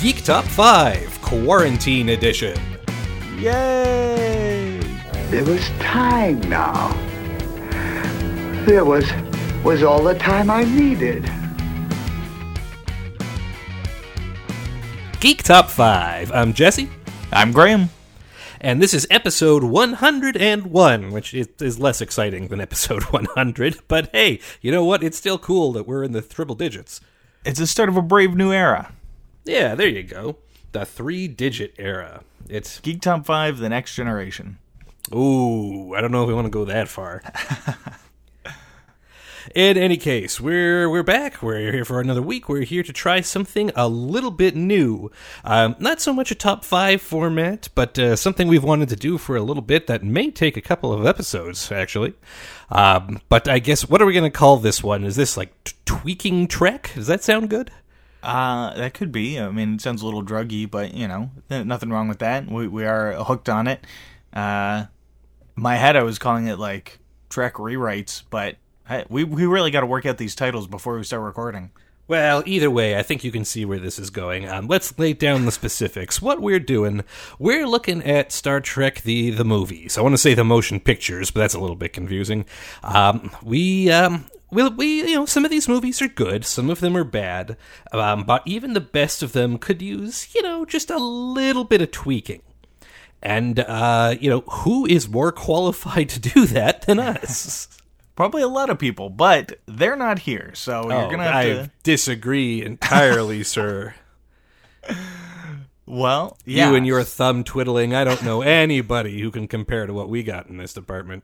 Geek Top 5 Quarantine Edition. Yay! There was time now. There was was all the time I needed. Geek Top 5. I'm Jesse, I'm Graham. and this is episode 101, which is, is less exciting than episode 100. But hey, you know what? It's still cool that we're in the triple digits. It's the start of a brave new era. Yeah, there you go. The three digit era. It's, Geek Top 5, the next generation. ooh, I don't know if we want to go that far. In any case, we're we're back. We're here for another week. We're here to try something a little bit new. Um, not so much a top five format, but uh, something we've wanted to do for a little bit that may take a couple of episodes, actually. Um, but I guess what are we going to call this one? Is this like t- tweaking Trek? Does that sound good? Uh, that could be. I mean, it sounds a little druggy, but, you know, nothing wrong with that. We, we are hooked on it. Uh, my head, I was calling it, like, Trek rewrites, but I, we, we really got to work out these titles before we start recording. Well, either way, I think you can see where this is going. Um, let's lay down the specifics. What we're doing, we're looking at Star Trek the the movies. I want to say the motion pictures, but that's a little bit confusing. Um, we um, we, we you know some of these movies are good, some of them are bad, um, but even the best of them could use you know just a little bit of tweaking. And uh, you know who is more qualified to do that than us? Probably a lot of people, but they're not here, so you're going to have I to. disagree entirely, sir. Well, yeah. You and your thumb twiddling. I don't know anybody who can compare to what we got in this department.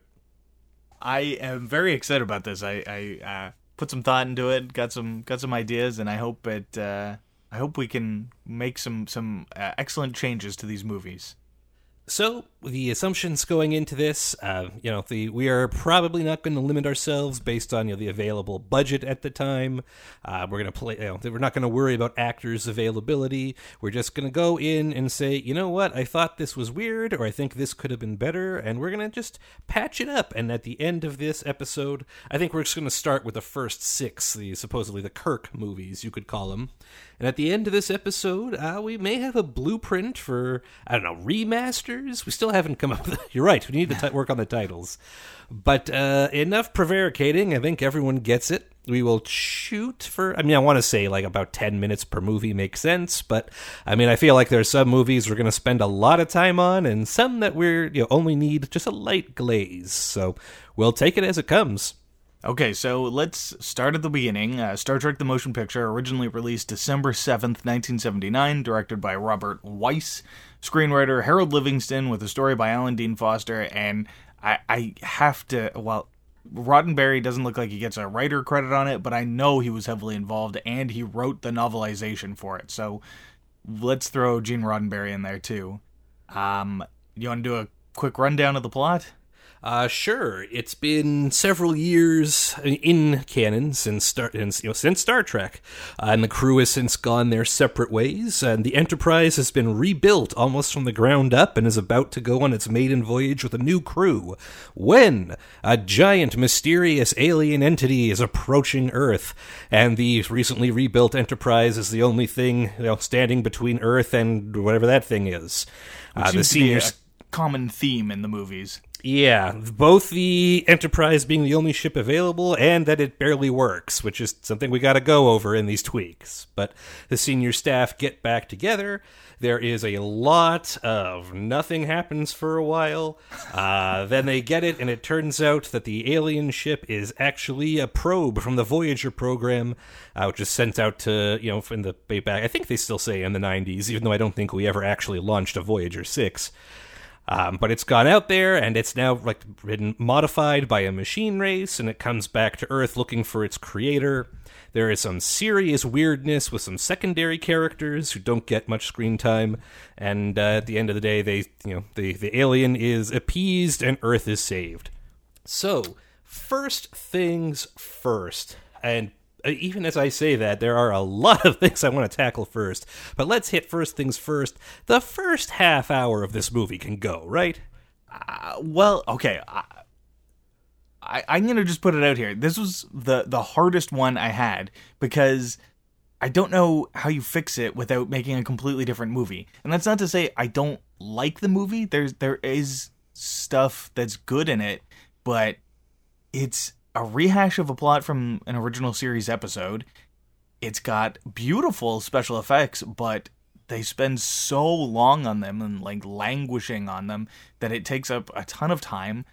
I am very excited about this. I, I uh, put some thought into it, got some got some ideas, and I hope it. Uh, I hope we can make some some uh, excellent changes to these movies. So the assumptions going into this, uh, you know, the we are probably not going to limit ourselves based on you know the available budget at the time. Uh, we're going to play. You know, we're not going to worry about actors' availability. We're just going to go in and say, you know what, I thought this was weird, or I think this could have been better, and we're going to just patch it up. And at the end of this episode, I think we're just going to start with the first six, the supposedly the Kirk movies, you could call them. And at the end of this episode, uh, we may have a blueprint for I don't know We still haven't come up with. You're right. We need to t- work on the titles, but uh, enough prevaricating. I think everyone gets it. We will shoot for. I mean, I want to say like about ten minutes per movie makes sense, but I mean, I feel like there's some movies we're going to spend a lot of time on, and some that we're you know only need just a light glaze. So we'll take it as it comes. Okay, so let's start at the beginning. Uh, Star Trek: The Motion Picture, originally released December seventh, nineteen seventy nine, directed by Robert Wise, screenwriter Harold Livingston, with a story by Alan Dean Foster, and I, I have to well. Roddenberry doesn't look like he gets a writer credit on it, but I know he was heavily involved and he wrote the novelization for it. So let's throw Gene Roddenberry in there too. Um, you want to do a quick rundown of the plot? Uh, sure. It's been several years in canon since Star, since, you know, since Star Trek, uh, and the crew has since gone their separate ways. And the Enterprise has been rebuilt almost from the ground up and is about to go on its maiden voyage with a new crew. When a giant, mysterious alien entity is approaching Earth, and the recently rebuilt Enterprise is the only thing you know standing between Earth and whatever that thing is. Uh, the Seems to be seniors. common theme in the movies. Yeah, both the Enterprise being the only ship available and that it barely works, which is something we got to go over in these tweaks. But the senior staff get back together. There is a lot of nothing happens for a while. Uh, then they get it, and it turns out that the alien ship is actually a probe from the Voyager program, uh, which is sent out to, you know, in the way back. I think they still say in the 90s, even though I don't think we ever actually launched a Voyager 6. Um, but it's gone out there and it's now like been modified by a machine race and it comes back to Earth looking for its creator. There is some serious weirdness with some secondary characters who don't get much screen time, and uh, at the end of the day, they you know the the alien is appeased and Earth is saved. So first things first, and even as I say that, there are a lot of things I want to tackle first. But let's hit first things first. The first half hour of this movie can go, right? Uh, well, okay. I, I, I'm gonna just put it out here. This was the the hardest one I had because I don't know how you fix it without making a completely different movie. And that's not to say I don't like the movie. There's there is stuff that's good in it, but it's a rehash of a plot from an original series episode. It's got beautiful special effects, but they spend so long on them and like languishing on them that it takes up a ton of time.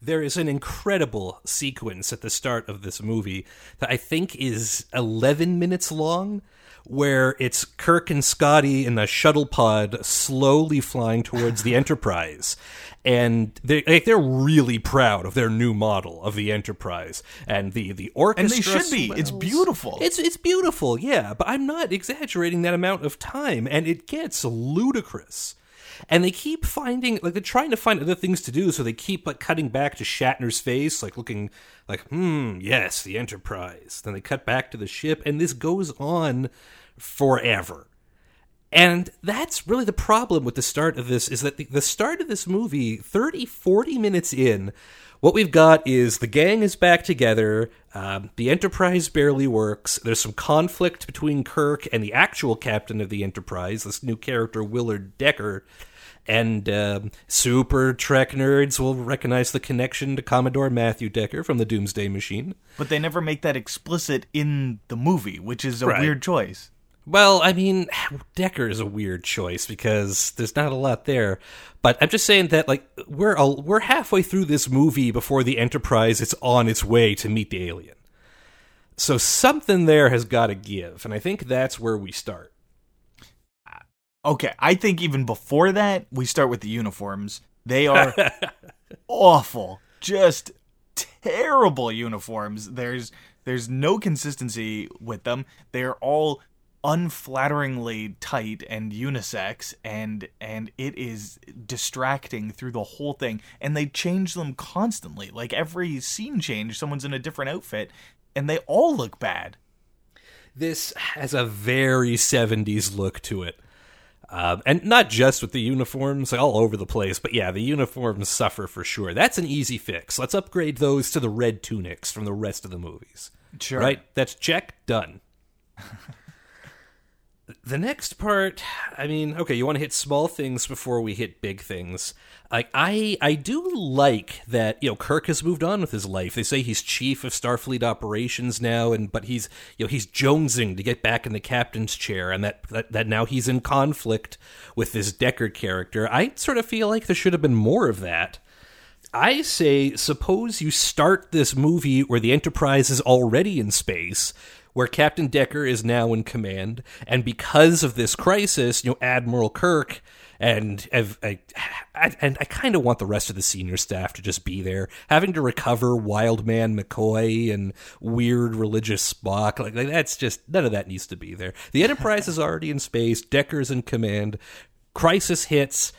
There is an incredible sequence at the start of this movie that I think is 11 minutes long where it's Kirk and Scotty in a shuttle pod slowly flying towards the Enterprise. And they like, they're really proud of their new model of the Enterprise and the the orchestra. And they should be. It's beautiful. It's it's beautiful, yeah. But I'm not exaggerating that amount of time, and it gets ludicrous. And they keep finding like they're trying to find other things to do, so they keep like cutting back to Shatner's face, like looking like, hmm, yes, the Enterprise. Then they cut back to the ship, and this goes on forever. And that's really the problem with the start of this is that the, the start of this movie, 30, 40 minutes in, what we've got is the gang is back together. Um, the Enterprise barely works. There's some conflict between Kirk and the actual captain of the Enterprise, this new character, Willard Decker. And um, super Trek nerds will recognize the connection to Commodore Matthew Decker from the Doomsday Machine. But they never make that explicit in the movie, which is a Right. weird choice. Well, I mean, Decker is a weird choice because there's not a lot there. But I'm just saying that like we're a, we're halfway through this movie before the Enterprise is on its way to meet the alien. So something there has got to give, and I think that's where we start. Okay, I think even before that, we start with the uniforms. They are awful. Just terrible uniforms. There's there's no consistency with them. They're all unflatteringly tight and unisex and and it is distracting through the whole thing and they change them constantly like every scene change someone's in a different outfit and they all look bad This has a very 70s look to it. Um, and not just with the uniforms, all over the place, but yeah, the uniforms suffer for sure. That's an easy fix. Let's upgrade those to the red tunics from the rest of the movies. Sure. Right? That's check, done. the next part, I mean, okay, you want to hit small things before we hit big things. Like I I do like that, you know, Kirk has moved on with his life. They say he's chief of Starfleet operations now and but he's you know, he's jonesing to get back in the captain's chair and that that, that now he's in conflict with this Decker character. I sort of feel like there should have been more of that. I say, suppose you start this movie where the Enterprise is already in space, where Captain Decker is now in command, and because of this crisis, you know, Admiral Kirk and I, and I kind of want the rest of the senior staff to just be there, having to recover Wild Man McCoy and weird religious Spock. Like, like that's just none of that needs to be there. The Enterprise is already in space. Decker's in command. Crisis hits.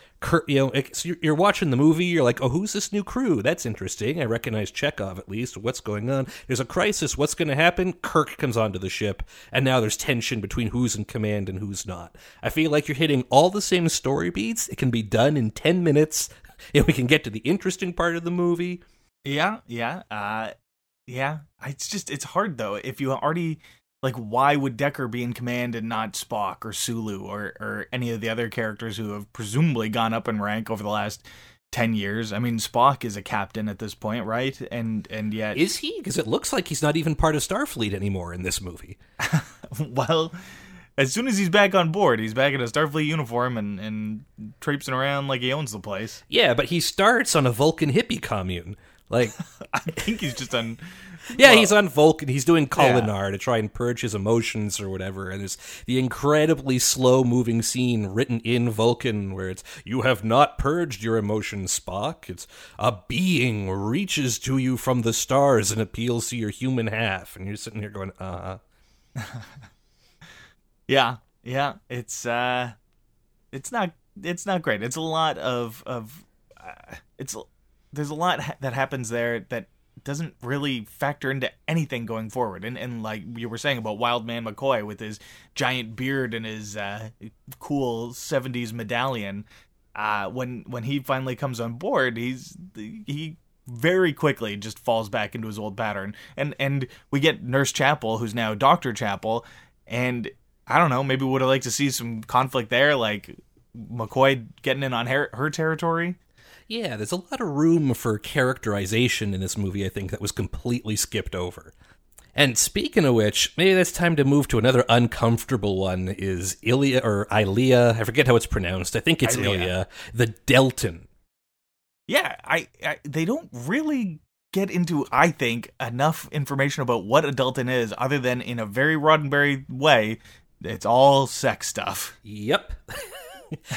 You know, so you're- you're watching the movie. You're like, oh, who's this new crew? That's interesting. I recognize Chekov at least. What's going on? There's a crisis. What's going to happen? Kirk comes onto the ship, and now there's tension between who's in command and who's not. I feel like you're hitting all the same story beats. It can be done in ten minutes, and we can get to the interesting part of the movie. Yeah, yeah, uh, yeah. It's just it's hard though. If you already like, why would Decker be in command and not Spock or Sulu or or any of the other characters who have presumably gone up in rank over the last ten years? I mean, Spock is a captain at this point, right? And and yet, Is he? Because it looks like he's not even part of Starfleet anymore in this movie. well. As soon as he's back on board, he's back in a Starfleet uniform and, and traipsing around like he owns the place. Yeah, but he starts on a Vulcan hippie commune. Like, I think he's just on. Yeah, Well- he's on Vulcan. He's doing Kolinahr to try and purge his emotions or whatever. And there's the incredibly slow moving scene written in Vulcan where it's, You have not purged your emotions, Spock. It's a being reaches to you from the stars and appeals to your human half. And you're sitting here going, Uh huh. Yeah, yeah. It's uh, it's not it's not great. It's a lot of of uh, it's there's a lot ha- that happens there that doesn't really factor into anything going forward. And and like you were saying about Wild Man McCoy with his giant beard and his uh, cool '70s medallion. Uh, when when he finally comes on board, he's he very quickly just falls back into his old pattern. And and we get Nurse Chapel, who's now Doctor Chapel, and I don't know, maybe would have liked to see some conflict there, like McCoy getting in on her, her territory. Yeah, there's a lot of room for characterization in this movie, I think, that was completely skipped over. And speaking of which, maybe that's time to move to another uncomfortable one is Ilya or Ilea. I forget how it's pronounced. I think it's Ilea. Ilya. The Deltan. Yeah, I, I they don't really get into I think enough information about what a Deltan is other than in a very Roddenberry way it's all sex stuff. Yep.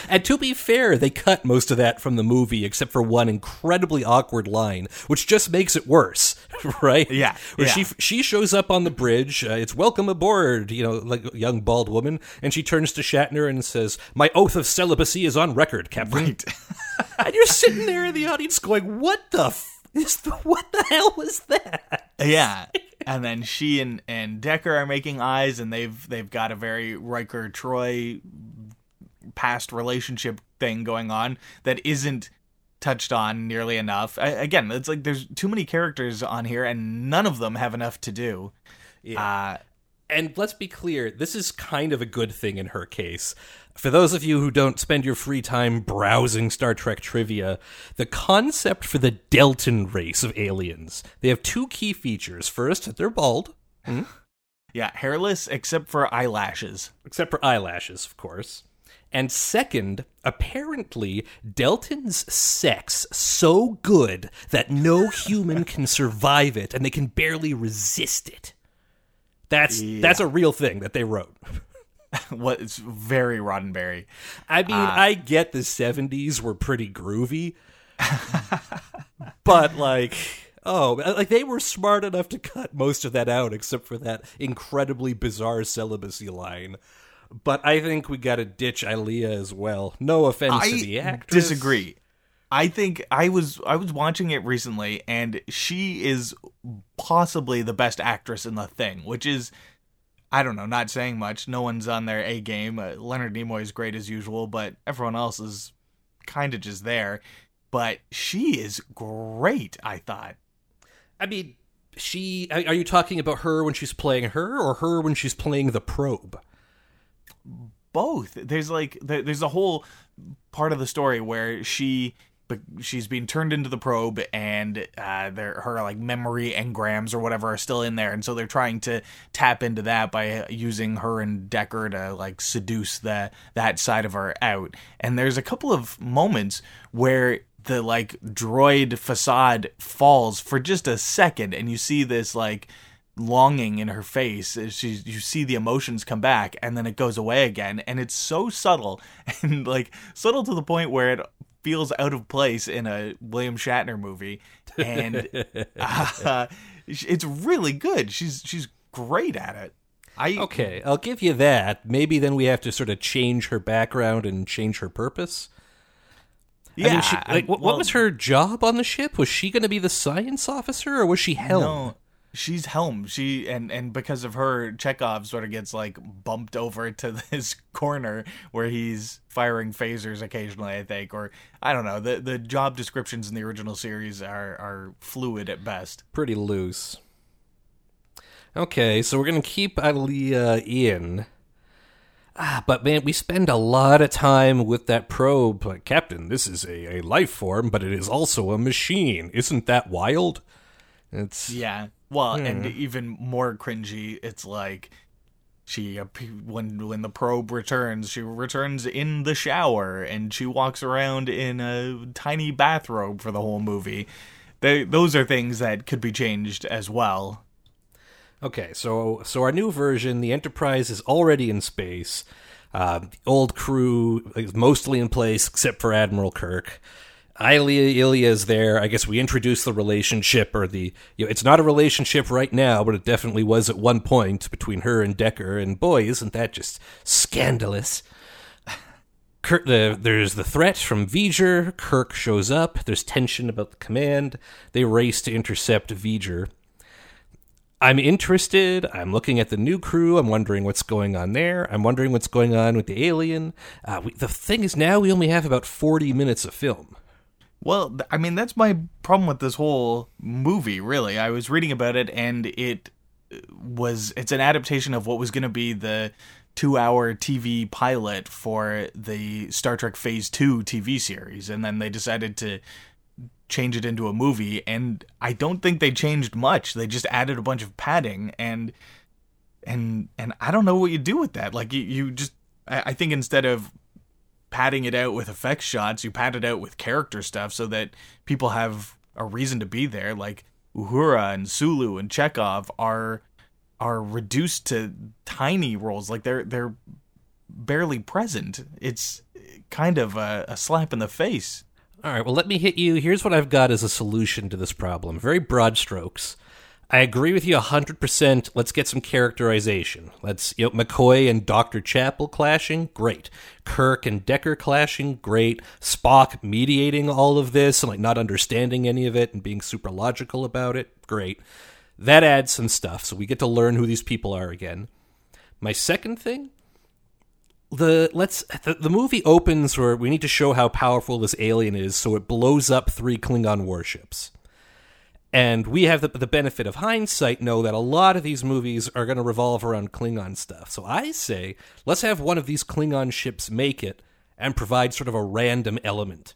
and to be fair, they cut most of that from the movie, except for one incredibly awkward line, which just makes it worse, right? Yeah, Where yeah. she she shows up on the bridge. Uh, it's welcome aboard, you know, like a young bald woman, and she turns to Shatner and says, "My oath of celibacy is on record, Captain." Right. and you're sitting there in the audience going, "What the f- is the what the hell was that?" yeah. And then she and, and Decker are making eyes and they've they've got a very Riker Troi past relationship thing going on that isn't touched on nearly enough. I, again, it's like there's too many characters on here and none of them have enough to do. Uh And let's be clear, this is kind of a good thing in her case. For those of you who don't spend your free time browsing Star Trek trivia, the concept for the Deltan race of aliens, they have two key features. First, they're bald, yeah, hairless except for eyelashes. except for eyelashes, of course. And second, apparently, Deltan's sex so good that no human can survive it and they can barely resist it. That's that's a real thing that they wrote. what it's very Roddenberry. I mean, uh, I get the 70s were pretty groovy, but like, oh, like they were smart enough to cut most of that out except for that incredibly bizarre celibacy line. But I think we got to ditch Ilea as well. No offense to the I actress. disagree. I think I was I was watching it recently and she is possibly the best actress in the thing, which is I don't know, not saying much. No one's on their A game. Uh, Leonard Nimoy is great as usual, but everyone else is kind of just there. But she is great, I thought. I mean, she. Are are you talking about her when she's playing her, or her when she's playing the probe? Both. There's like there's a whole part of the story where she she's being turned into the probe and uh her like memory engrams or whatever are still in there and so they're trying to tap into that by using her and Decker to like seduce the that side of her out and there's a couple of moments where the like droid facade falls for just a second and you see this like longing in her face as she you see the emotions come back and then it goes away again and it's so subtle and like subtle to the point where it feels out of place in a William Shatner movie and uh, it's really good she's she's great at it I Okay, I'll give you that. Maybe then we have to sort of change her background and change her purpose. yeah I mean, she, I- like, what, well, what was her job on the ship? Was she going to be the science officer, or was she Helm? No, she's Helm. She and and because of her, Chekov sort of gets like bumped over to this corner where he's firing phasers occasionally. I think, or I don't know. The the job descriptions in the original series are are fluid at best. Pretty loose. Okay, so we're to keep Aliyah in. Ah, but man, we spend a lot of time with that probe. Captain, this is a, a life form, but it is also a machine. Isn't that wild? It's Yeah. Well, and even more cringy, it's like she when when the probe returns, she returns in the shower and she walks around in a tiny bathrobe for the whole movie. They, those are things that could be changed as well. Okay, so so our new version, the Enterprise is already in space. Uh, the old crew is mostly in place except for Admiral Kirk. Ilya Ilya is there. I guess we introduced the relationship, or the you know, it's not a relationship right now, but it definitely was at one point between her and Decker. And boy, isn't that just scandalous? Kirk, the, there's the threat from V'ger. Kirk shows up. There's tension about the command. They race to intercept V'ger. I'm interested. I'm looking at the new crew. I'm wondering what's going on there. I'm wondering what's going on with the alien. Uh, we, the thing is, now we only have about 40 minutes of film. Well, I mean, that's my problem with this whole movie, really. I was reading about it, and it uh, was it's an adaptation of what was going to be the two hour TV pilot for the Star Trek Phase 2 TV series. And then they decided to change it into a movie. And I don't think they changed much. They just added a bunch of padding and. And and I don't know what you do with that. Like you, you just I, I think instead of padding it out with effects shots, you pad it out with character stuff so that people have a reason to be there. Like Uhura and Sulu and Chekov are are reduced to tiny roles. Like they're they're barely present. It's kind of a, a slap in the face. All right, well, let me hit you. Here's what I've got as a solution to this problem. Very broad strokes. I agree with you 100%. Let's get some characterization. Let's, you know, McCoy and Dr. Chapel clashing, great. Kirk and Decker clashing, great. Spock mediating all of this and like not understanding any of it and being super logical about it, great. That adds some stuff, so we get to learn who these people are again. My second thing, the let's the, the movie opens where we need to show how powerful this alien is, so it blows up three Klingon warships. And we have the, the benefit of hindsight, know that a lot of these movies are going to revolve around Klingon stuff. So I say, let's have one of these Klingon ships make it and provide sort of a random element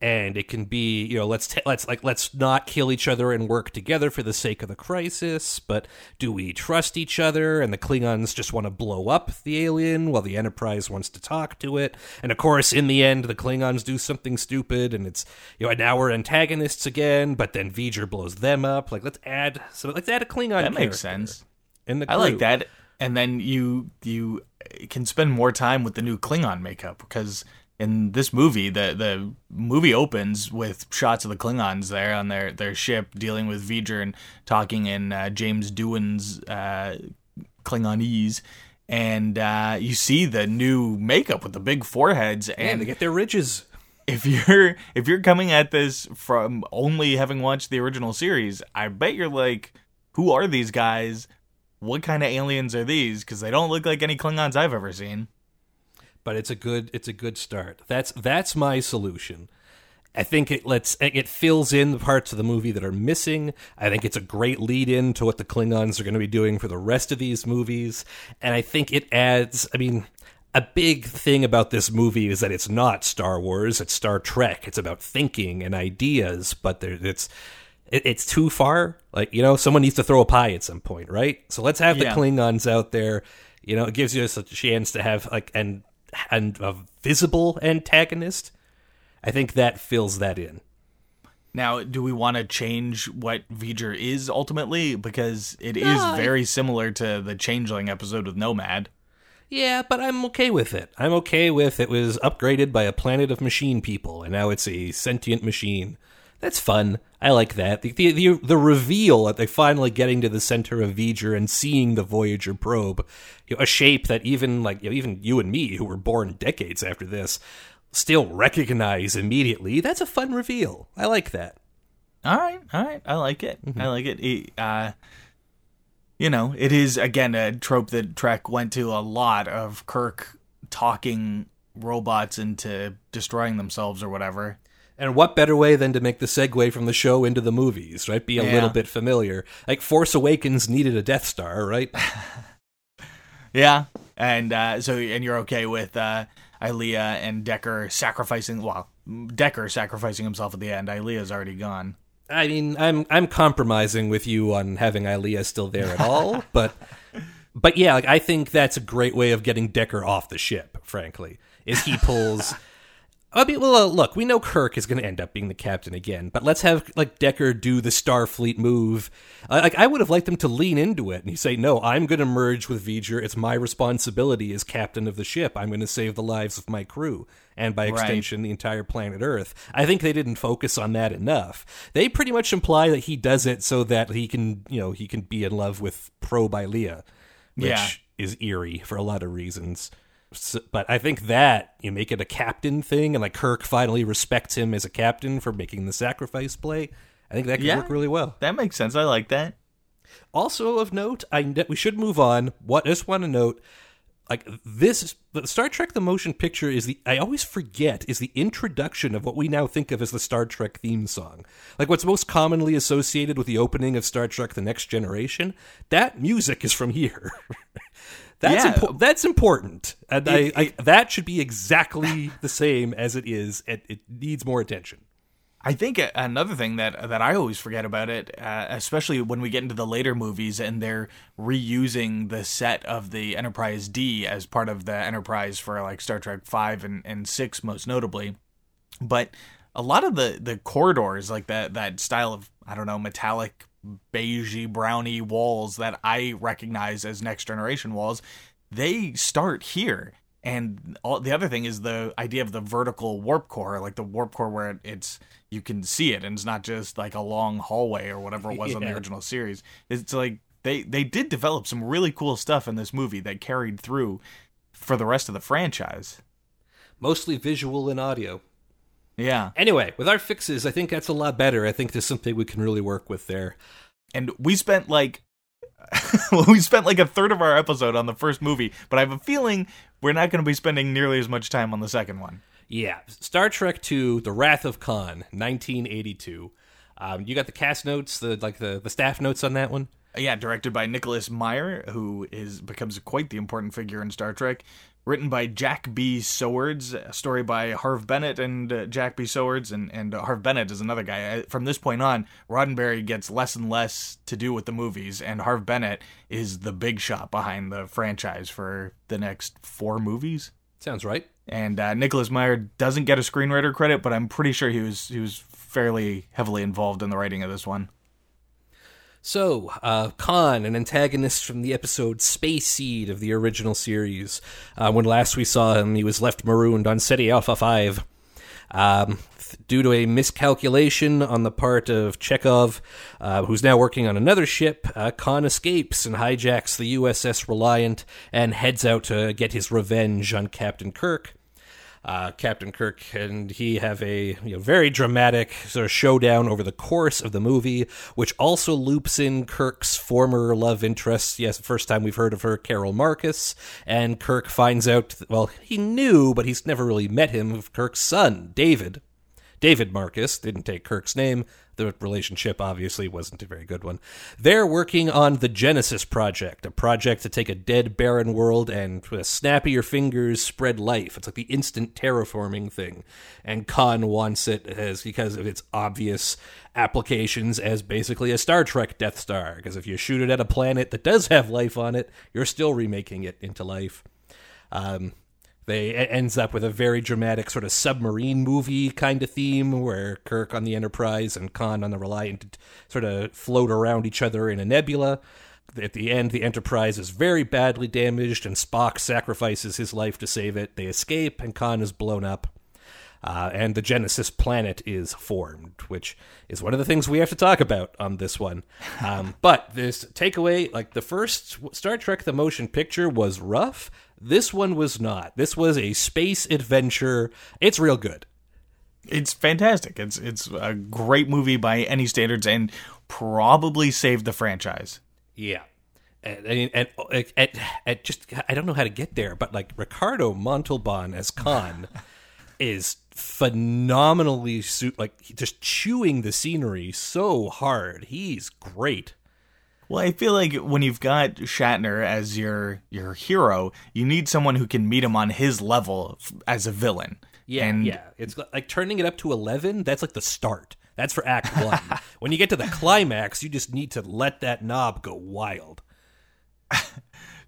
and it can be you know let's t- let's like let's not kill each other and work together for the sake of the crisis but do we trust each other? And the klingons just want to blow up the alien while the enterprise wants to talk to it. And of course in the end the klingons do something stupid and it's you know now we're antagonists again but then v'ger blows them up. Like let's add so let's add a klingon that makes sense. in the i like that. And then you you can spend more time with the new klingon makeup because in this movie, the the movie opens with shots of the Klingons there on their, their ship dealing with V'ger and talking in uh, James Doohan's uh, Klingonese. And uh, you see the new makeup with the big foreheads, and yeah, they get their ridges. If you're if you're coming at this from only having watched the original series, I bet you're like, who are these guys? What kind of aliens are these? Because they don't look like any Klingons I've ever seen but it's a good it's a good start. That's that's my solution. I think it lets it fills in the parts of the movie that are missing. I think it's a great lead in to what the Klingons are going to be doing for the rest of these movies, and I think it adds. I mean, a big thing about this movie is that it's not Star Wars; it's Star Trek. It's about thinking and ideas, but there, it's it's too far. Like you know, someone needs to throw a pie at some point, right? So let's have yeah. the Klingons out there. You know, it gives you a chance to have like and and a visible antagonist. I think that fills that in. Now, do we want to change what V'ger is ultimately? Because it no, is very I... similar to the Changeling episode with Nomad. Yeah, but I'm okay with it. I'm okay with it was upgraded by a planet of machine people, and now it's a sentient machine. That's fun. I like that. The, the, the, the reveal that they finally getting to the center of V'ger and seeing the Voyager probe, you know, a shape that even like you know, even you and me, who were born decades after this, still recognize immediately. That's a fun reveal. I like that. All right, all right. I like it. Mm-hmm. I like it. it uh, you know, it is again a trope that Trek went to a lot of Kirk talking robots into destroying themselves or whatever. And what better way than to make the segue from the show into the movies, right? Be a yeah. little bit familiar. Like Force Awakens needed a Death Star, right? yeah, and uh, so and you're okay with uh, Ilia and Decker sacrificing? Well, Decker sacrificing himself at the end. Ilia's already gone. I mean, I'm I'm compromising with you on having Ilia still there at all, but but yeah, like I think that's a great way of getting Decker off the ship. Frankly, is he pulls I mean, well, uh, look, we know Kirk is going to end up being the captain again, but let's have like Decker do the Starfleet move. Uh, like, I would have liked him to lean into it and he say, "No, I'm going to merge with V'ger. It's my responsibility as captain of the ship. I'm going to save the lives of my crew and, by extension, right. the entire planet Earth." I think they didn't focus on that enough. They pretty much imply that he does it so that he can, you know, he can be in love with Probe Ilia, which yeah. is eerie for a lot of reasons. So, but I think that you make it a captain thing, and like Kirk finally respects him as a captain for making the sacrifice play. I think that could yeah, work really well. That makes sense. I like that. Also of note, I we should move on. What I just want to note, like this the Star Trek the motion picture is the I always forget is the introduction of what we now think of as the Star Trek theme song. Like what's most commonly associated with the opening of Star Trek the Next Generation, that music is from here. that's Yeah. impo- that's important. And It- I, I that should be exactly the same as it is. It, it needs more attention. I think another thing that that I always forget about it, uh, especially when we get into the later movies and they're reusing the set of the Enterprise D as part of the Enterprise for like Star Trek Five and, and Six, most notably. But a lot of the the corridors, like that that style of I don't know metallic beigey browny walls that I recognize as Next Generation walls, they start here. And all, the other thing is the idea of the vertical warp core, like the warp core where it, it's you can see it and it's not just like a long hallway or whatever it was on the original series. It's like they they did develop some really cool stuff in this movie that carried through for the rest of the franchise. Mostly visual and audio. Yeah. Anyway, with our fixes, I think that's a lot better. I think there's something we can really work with there. and we spent like well, we spent like a third of our episode on the first movie, but I have a feeling we're not going to be spending nearly as much time on the second one. Yeah, Star Trek II: The Wrath of Khan, 1982. Um, you got the cast notes, the like the the staff notes on that one. Yeah, directed by Nicholas Meyer, who is becomes quite the important figure in Star Trek. Written by Jack B. Sowards, a story by Harv Bennett and uh, Jack B. Sowards, and and uh, Harv Bennett is another guy. Uh, From this point on, Roddenberry gets less and less to do with the movies, and Harv Bennett is the big shot behind the franchise for the next four movies. Sounds right. and uh, Nicholas Meyer doesn't get a screenwriter credit, but I'm pretty sure he was he was fairly heavily involved in the writing of this one. So, uh, Khan, an antagonist from the episode Space Seed of the original series. Uh, when last we saw him, he was left marooned on Ceti Alpha 5. Um, due to a miscalculation on the part of Chekov, uh, who's now working on another ship, uh, Khan escapes and hijacks the USS Reliant and heads out to get his revenge on Captain Kirk. Uh, Captain Kirk and he have a you know, very dramatic sort of showdown over the course of the movie, which also loops in Kirk's former love interest. Yes, first time we've heard of her, Carol Marcus. And Kirk finds out, well, he knew, but he's never really met him, of Kirk's son, David. David Marcus didn't take Kirk's name. The relationship obviously wasn't a very good one. They're working on the Genesis Project, a project to take a dead, barren world and with a snap of your fingers spread life. It's like the instant terraforming thing. And Khan wants it as because of its obvious applications as basically a Star Trek Death Star. Because if you shoot it at a planet that does have life on it, you're still remaking it into life. Um, they it ends up with a very dramatic sort of submarine movie kind of theme where Kirk on the Enterprise and Khan on the Reliant sort of float around each other in a nebula. At the end, the Enterprise is very badly damaged, and Spock sacrifices his life to save it. They escape, and Khan is blown up. Uh, and the Genesis planet is formed, which is one of the things we have to talk about on this one. Um, but this takeaway, like the first Star Trek the motion picture was rough. This one was not. This was a space adventure. It's real good. It's fantastic. It's it's a great movie by any standards, and probably saved the franchise. Yeah. And, and, and, and, just, I don't know how to get there, but like Ricardo Montalban as Khan is phenomenally, like just chewing the scenery so hard. He's great. Well, I feel like when you've got Shatner as your your hero, you need someone who can meet him on his level as a villain. Yeah, and yeah. It's like turning it up to 11, that's like the start. That's for act 1. when you get to the climax, you just need to let that knob go wild.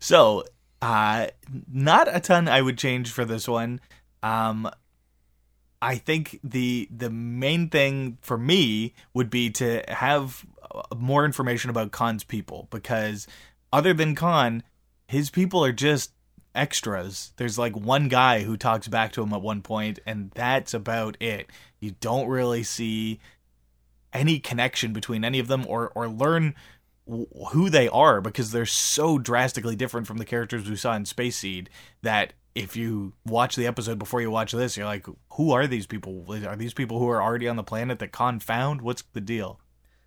So, uh, not a ton I would change for this one. Um, I think the the main thing for me would be to have more information about Khan's people because other than Khan, his people are just extras. There's like one guy who talks back to him at one point, and that's about it. You don't really see any connection between any of them, or or learn who they are because they're so drastically different from the characters we saw in Space Seed that if you watch the episode before you watch this, you're like, who are these people? Are these people who are already on the planet that Khan found? What's the deal?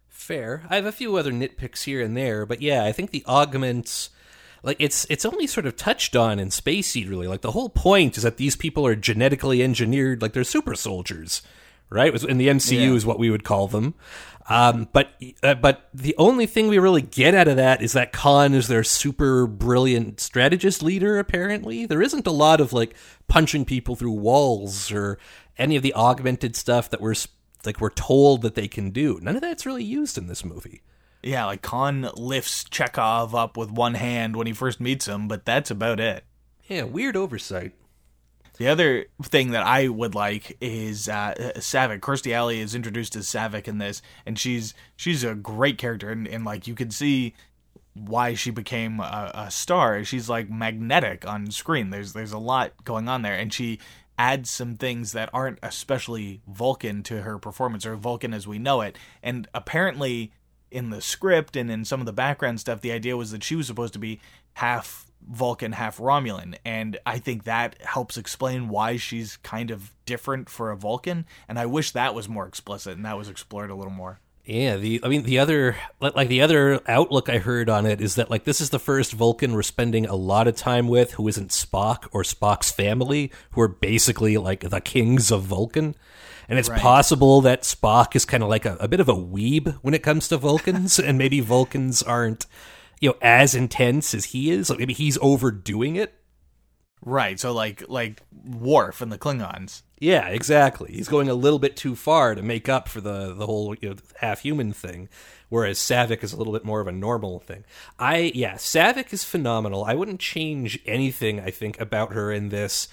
Fair. I have a few other nitpicks here and there, but yeah, I think the augments like it's it's only sort of touched on in Space Seed really. Like the whole point is that these people are genetically engineered, like they're super soldiers, right? In the MCU Yeah. is what we would call them. Um, but uh, but the only thing we really get out of that is that Khan is their super brilliant strategist leader. Apparently, there isn't a lot of like punching people through walls or any of the augmented stuff that we're like we're told that they can do. None of that's really used in this movie. Yeah, like Khan lifts Chekov up with one hand when he first meets him, but that's about it. Yeah, weird oversight. The other thing that I would like is uh, Saavik. Kirstie Alley is introduced as Saavik in this, and she's she's a great character, and, and like you could see why she became a, a star. She's like magnetic on screen. There's there's a lot going on there, and she adds some things that aren't especially Vulcan to her performance or Vulcan as we know it. And apparently, in the script and in some of the background stuff, the idea was that she was supposed to be half Vulcan, half Romulan, and I think that helps explain why she's kind of different for a Vulcan. And I wish that was more explicit and that was explored a little more. Yeah, the I mean the other like the other outlook I heard on it is that like this is the first Vulcan we're spending a lot of time with who isn't Spock or Spock's family, who are basically like the kings of Vulcan. And it's Right. possible that Spock is kind of like a, a bit of a weeb when it comes to Vulcans, and maybe Vulcans aren't, you know, as intense as he is. Like maybe he's overdoing it. Right. So like like Worf and the Klingons. Yeah, exactly. He's going a little bit too far to make up for the the whole you know half human thing, whereas Saavik is a little bit more of a normal thing. I yeah, Saavik is phenomenal. I wouldn't change anything I think about her in this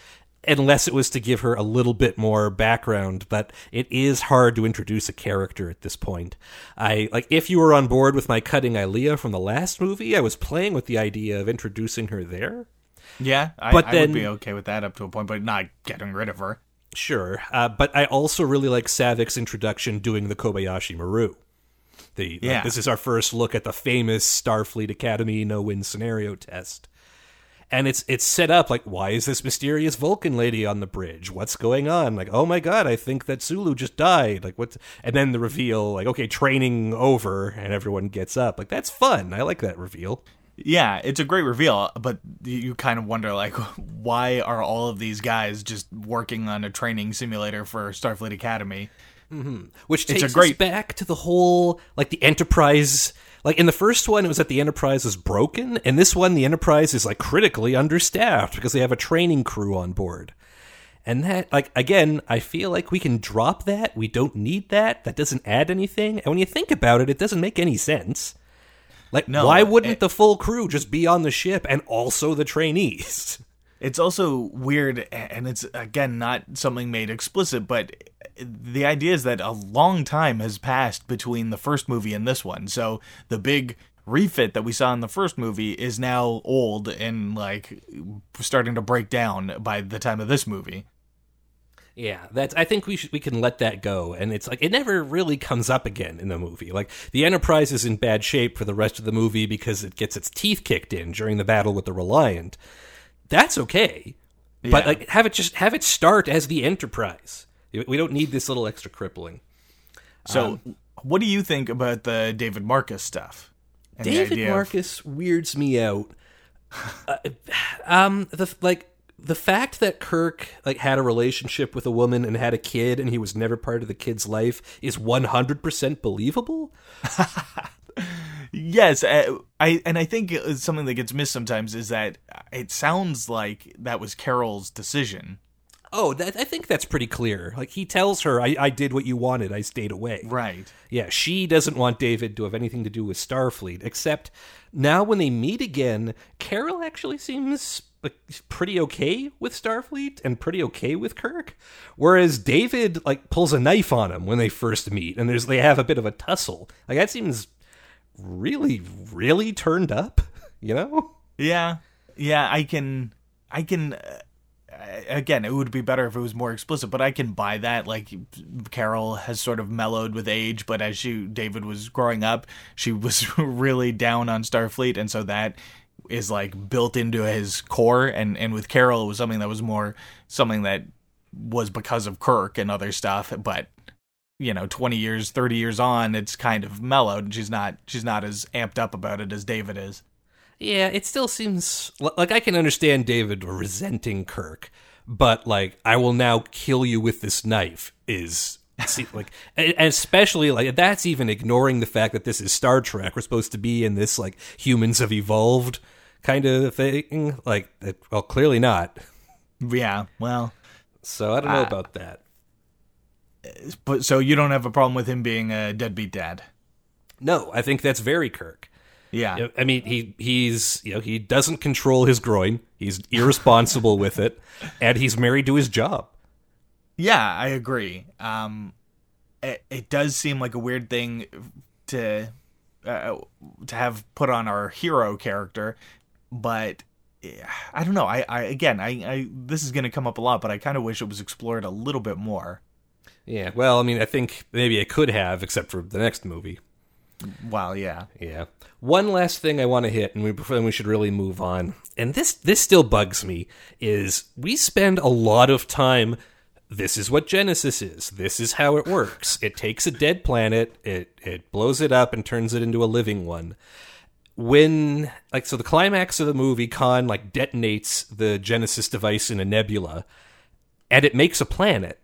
unless it was to give her a little bit more background, but it is hard to introduce a character at this point. I like if you were on board with my cutting Ilea from the last movie, I was playing with the idea of introducing her there. Yeah, I, But I then- would be okay with that up to a point, but not getting rid of her. Sure, uh, but I also really like Saavik's introduction doing the Kobayashi Maru. The like, Yeah. this is our first look at the famous Starfleet Academy no-win scenario test, and it's it's set up like why is this mysterious Vulcan lady on the bridge? What's going on? Like oh my god, I think that Sulu just died. Like what? And then the reveal like okay, training over, and everyone gets up. Like that's fun. I like that reveal. Yeah, it's a great reveal, but you- kind of wonder like why are all of these guys just working on a training simulator for Starfleet Academy? Mm-hmm. which It's takes a great- us back to the whole like the enterprise like in the first one it was that the enterprise is broken and this one the enterprise is like critically understaffed because they have a training crew on board. And that like again i feel like we can drop that. We don't need that. That doesn't add anything. And when you think about it it doesn't make any sense. Like No, why wouldn't it- the full crew just be on the ship and also the trainees It's also weird, and it's again not something made explicit, but the idea is that a long time has passed between the first movie and this one. So the big refit that we saw in the first movie is now old and like starting to break down by the time of this movie. Yeah, that's. I think we should we can let that go, and it's like it never really comes up again in the movie. Like the Enterprise is in bad shape for the rest of the movie because it gets its teeth kicked in during the battle with the Reliant. That's okay, but like have it just have it start as the Enterprise. We don't need this little extra crippling. So, what do you think about the David Marcus stuff? David idea of- Marcus weirds me out. uh, um, the like the fact that Kirk like had a relationship with a woman and had a kid, and he was never part of the kid's life, is one hundred percent believable. Yes, uh, I and I think something that gets missed sometimes is that it sounds like that was Carol's decision. Oh, that, I think that's pretty clear. Like he tells her, I, "I did what you wanted. I stayed away." Right. Yeah, she doesn't want David to have anything to do with Starfleet, except now when they meet again, Carol actually seems like pretty okay with Starfleet and pretty okay with Kirk, whereas David like pulls a knife on him when they first meet, and there's they have a bit of a tussle. Like that seems really, really turned up, you know? Yeah. Yeah, I can I can uh, again, it would be better if it was more explicit, but I can buy that like Carol has sort of mellowed with age, but as she David was growing up, she was really down on Starfleet and so that is like built into his core and and with Carol it was something that was more something that was because of Kirk and other stuff, but you know, 20 years, 30 years on, it's kind of mellowed and she's not she's not as amped up about it as David is. Yeah, it still seems like I can understand David resenting Kirk, but like I will now kill you with this knife is like especially like that's even ignoring the fact that this is Star Trek. We're supposed to be in this like humans have evolved kind of thing. Like, well, clearly not. Yeah, well, So I don't know Ah. about that. But so you don't have a problem with him being a deadbeat dad? No, I think that's very Kirk. Yeah. I mean, he he's you know he doesn't control his groin. He's irresponsible with it, and he's married to his job. Yeah, I agree. Um, it, it does seem like a weird thing to uh, to have put on our hero character, but I don't know. I, I again, I, I this is going to come up a lot, but I kind of wish it was explored a little bit more. Yeah, well, I mean, I think maybe it could have, except for the next movie. Well, yeah, Yeah. One last thing I want to hit, and we then we should really move on. And this this still bugs me is we spend a lot of time. This is what Genesis is. This is how it works. It takes a dead planet, it it blows it up and turns it into a living one. When like so, the climax of the movie, Khan like detonates the Genesis device in a nebula, and it makes a planet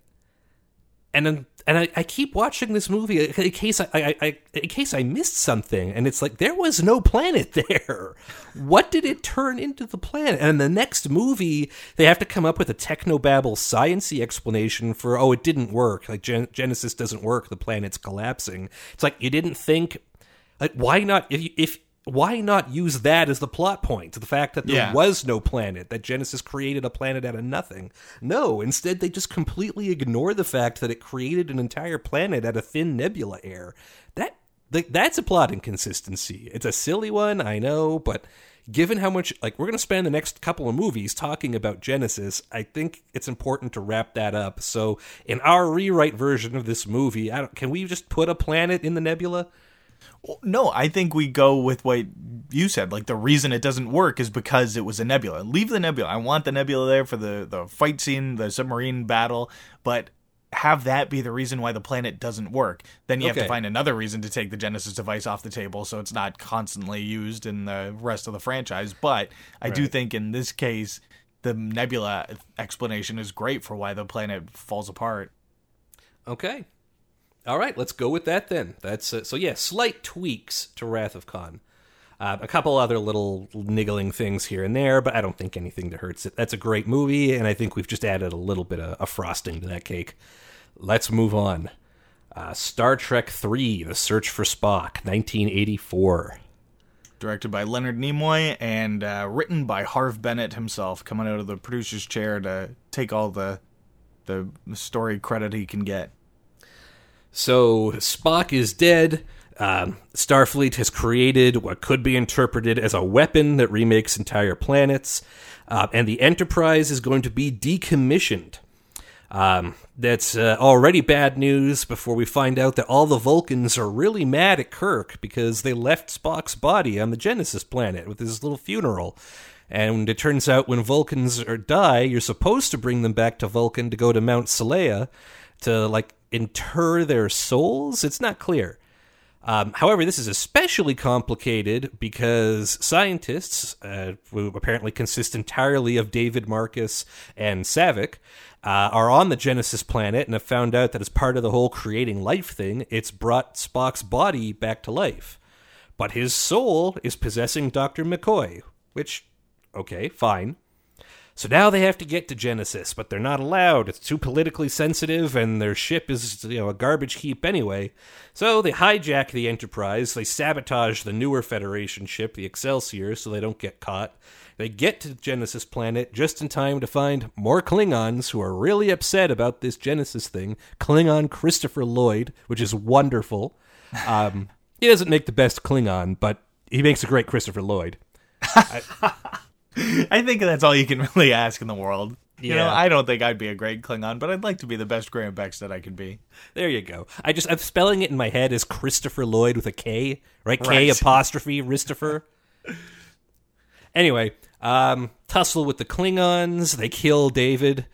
and and I, I keep watching this movie in case I, I, I in case I missed something, and it's like there was no planet there. What did it turn into the planet? And the next movie, they have to come up with a technobabble sciency explanation for oh, it didn't work. Like Gen- Genesis doesn't work. The planet's collapsing. It's like you didn't think. Like why not if you, if why not use that as the plot point? The fact that there Yeah. was no planet, that Genesis created a planet out of nothing. No, instead they just completely ignore the fact that it created an entire planet out of thin nebula air. That that's a plot inconsistency. It's a silly one, I know, but given how much like we're going to spend the next couple of movies talking about Genesis, I think it's important to wrap that up. So, in our rewrite version of this movie, I don't, can we just put a planet in the nebula? No, I think we go with what you said. Like the reason it doesn't work is because it was a nebula. Leave the nebula. I want the nebula there for the the fight scene, the submarine battle, but have that be the reason why the planet doesn't work. Then you have to find another reason to take the Genesis device off the table so it's not constantly used in the rest of the franchise. But I do think in this case the nebula explanation is great for why the planet falls apart. Okay. All right, let's go with that then. That's uh, so yeah, slight tweaks to Wrath of Khan. Uh, a couple other little niggling things here and there, but I don't think anything that hurts it. That's a great movie, and I think we've just added a little bit of, of frosting to that cake. Let's move on. Uh, Star Trek III: The Search for Spock, 1984. directed by Leonard Nimoy and uh, written by Harve Bennett himself, coming out of the producer's chair to take all the the story credit he can get. So Spock is dead. Um, Starfleet has created what could be interpreted as a weapon that remakes entire planets, uh, and the Enterprise is going to be decommissioned. Um, that's uh, already bad news before we find out that all the Vulcans are really mad at Kirk because they left Spock's body on the Genesis planet with his little funeral. And it turns out when Vulcans are die, you're supposed to bring them back to Vulcan to go to Mount Seleya to like inter their souls. It's not clear. Um, however, this is especially complicated because scientists, uh, who apparently consist entirely of David Marcus and Saavik, uh, are on the Genesis planet and have found out that as part of the whole creating life thing, it's brought Spock's body back to life. But his soul is possessing Dr. McCoy, which, okay, fine. So now they have to get to Genesis, but they're not allowed. It's too politically sensitive, and their ship is, you know, a garbage heap anyway. So they hijack the Enterprise. They sabotage the newer Federation ship, the Excelsior, so they don't get caught. They get to Genesis planet just in time to find more Klingons who are really upset about this Genesis thing. Klingon Christopher Lloyd, which is wonderful. Um, he doesn't make the best Klingon, but he makes a great Christopher Lloyd. I think that's all you can really ask in the world. You know, I don't think I'd be a great Klingon, but I'd like to be the best Graham Bex that I can be. There you go. I just I'm spelling it in my head as Christopher Lloyd with a K, right? K apostrophe Christopher. anyway, um, tussle with the Klingons. They kill David.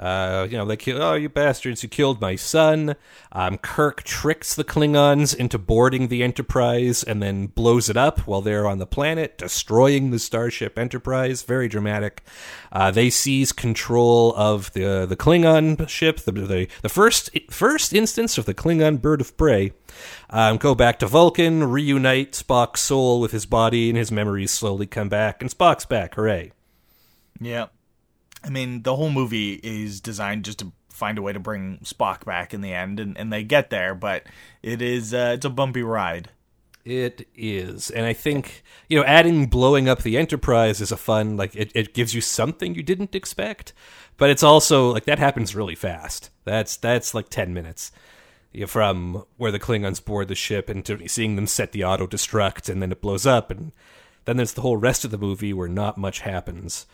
Uh, you know, they kill, oh, you bastards, you killed my son. Um, Kirk tricks the Klingons into boarding the Enterprise and then blows it up while they're on the planet, destroying the Starship Enterprise. Very dramatic. Uh, they seize control of the the Klingon ship, the, the, the first, first instance of the Klingon bird of prey. Um, go back to Vulcan, reunite Spock's soul with his body, and his memories slowly come back, and Spock's back. Hooray. Yeah. I mean, the whole movie is designed just to find a way to bring Spock back in the end, and, and they get there, but it is uh, it's a bumpy ride. It is, and I think you know, adding blowing up the Enterprise is a fun like it, it gives you something you didn't expect, but it's also like that happens really fast. That's that's like ten minutes you know, from where the Klingons board the ship and to seeing them set the auto destruct, and then it blows up, and then there's the whole rest of the movie where not much happens.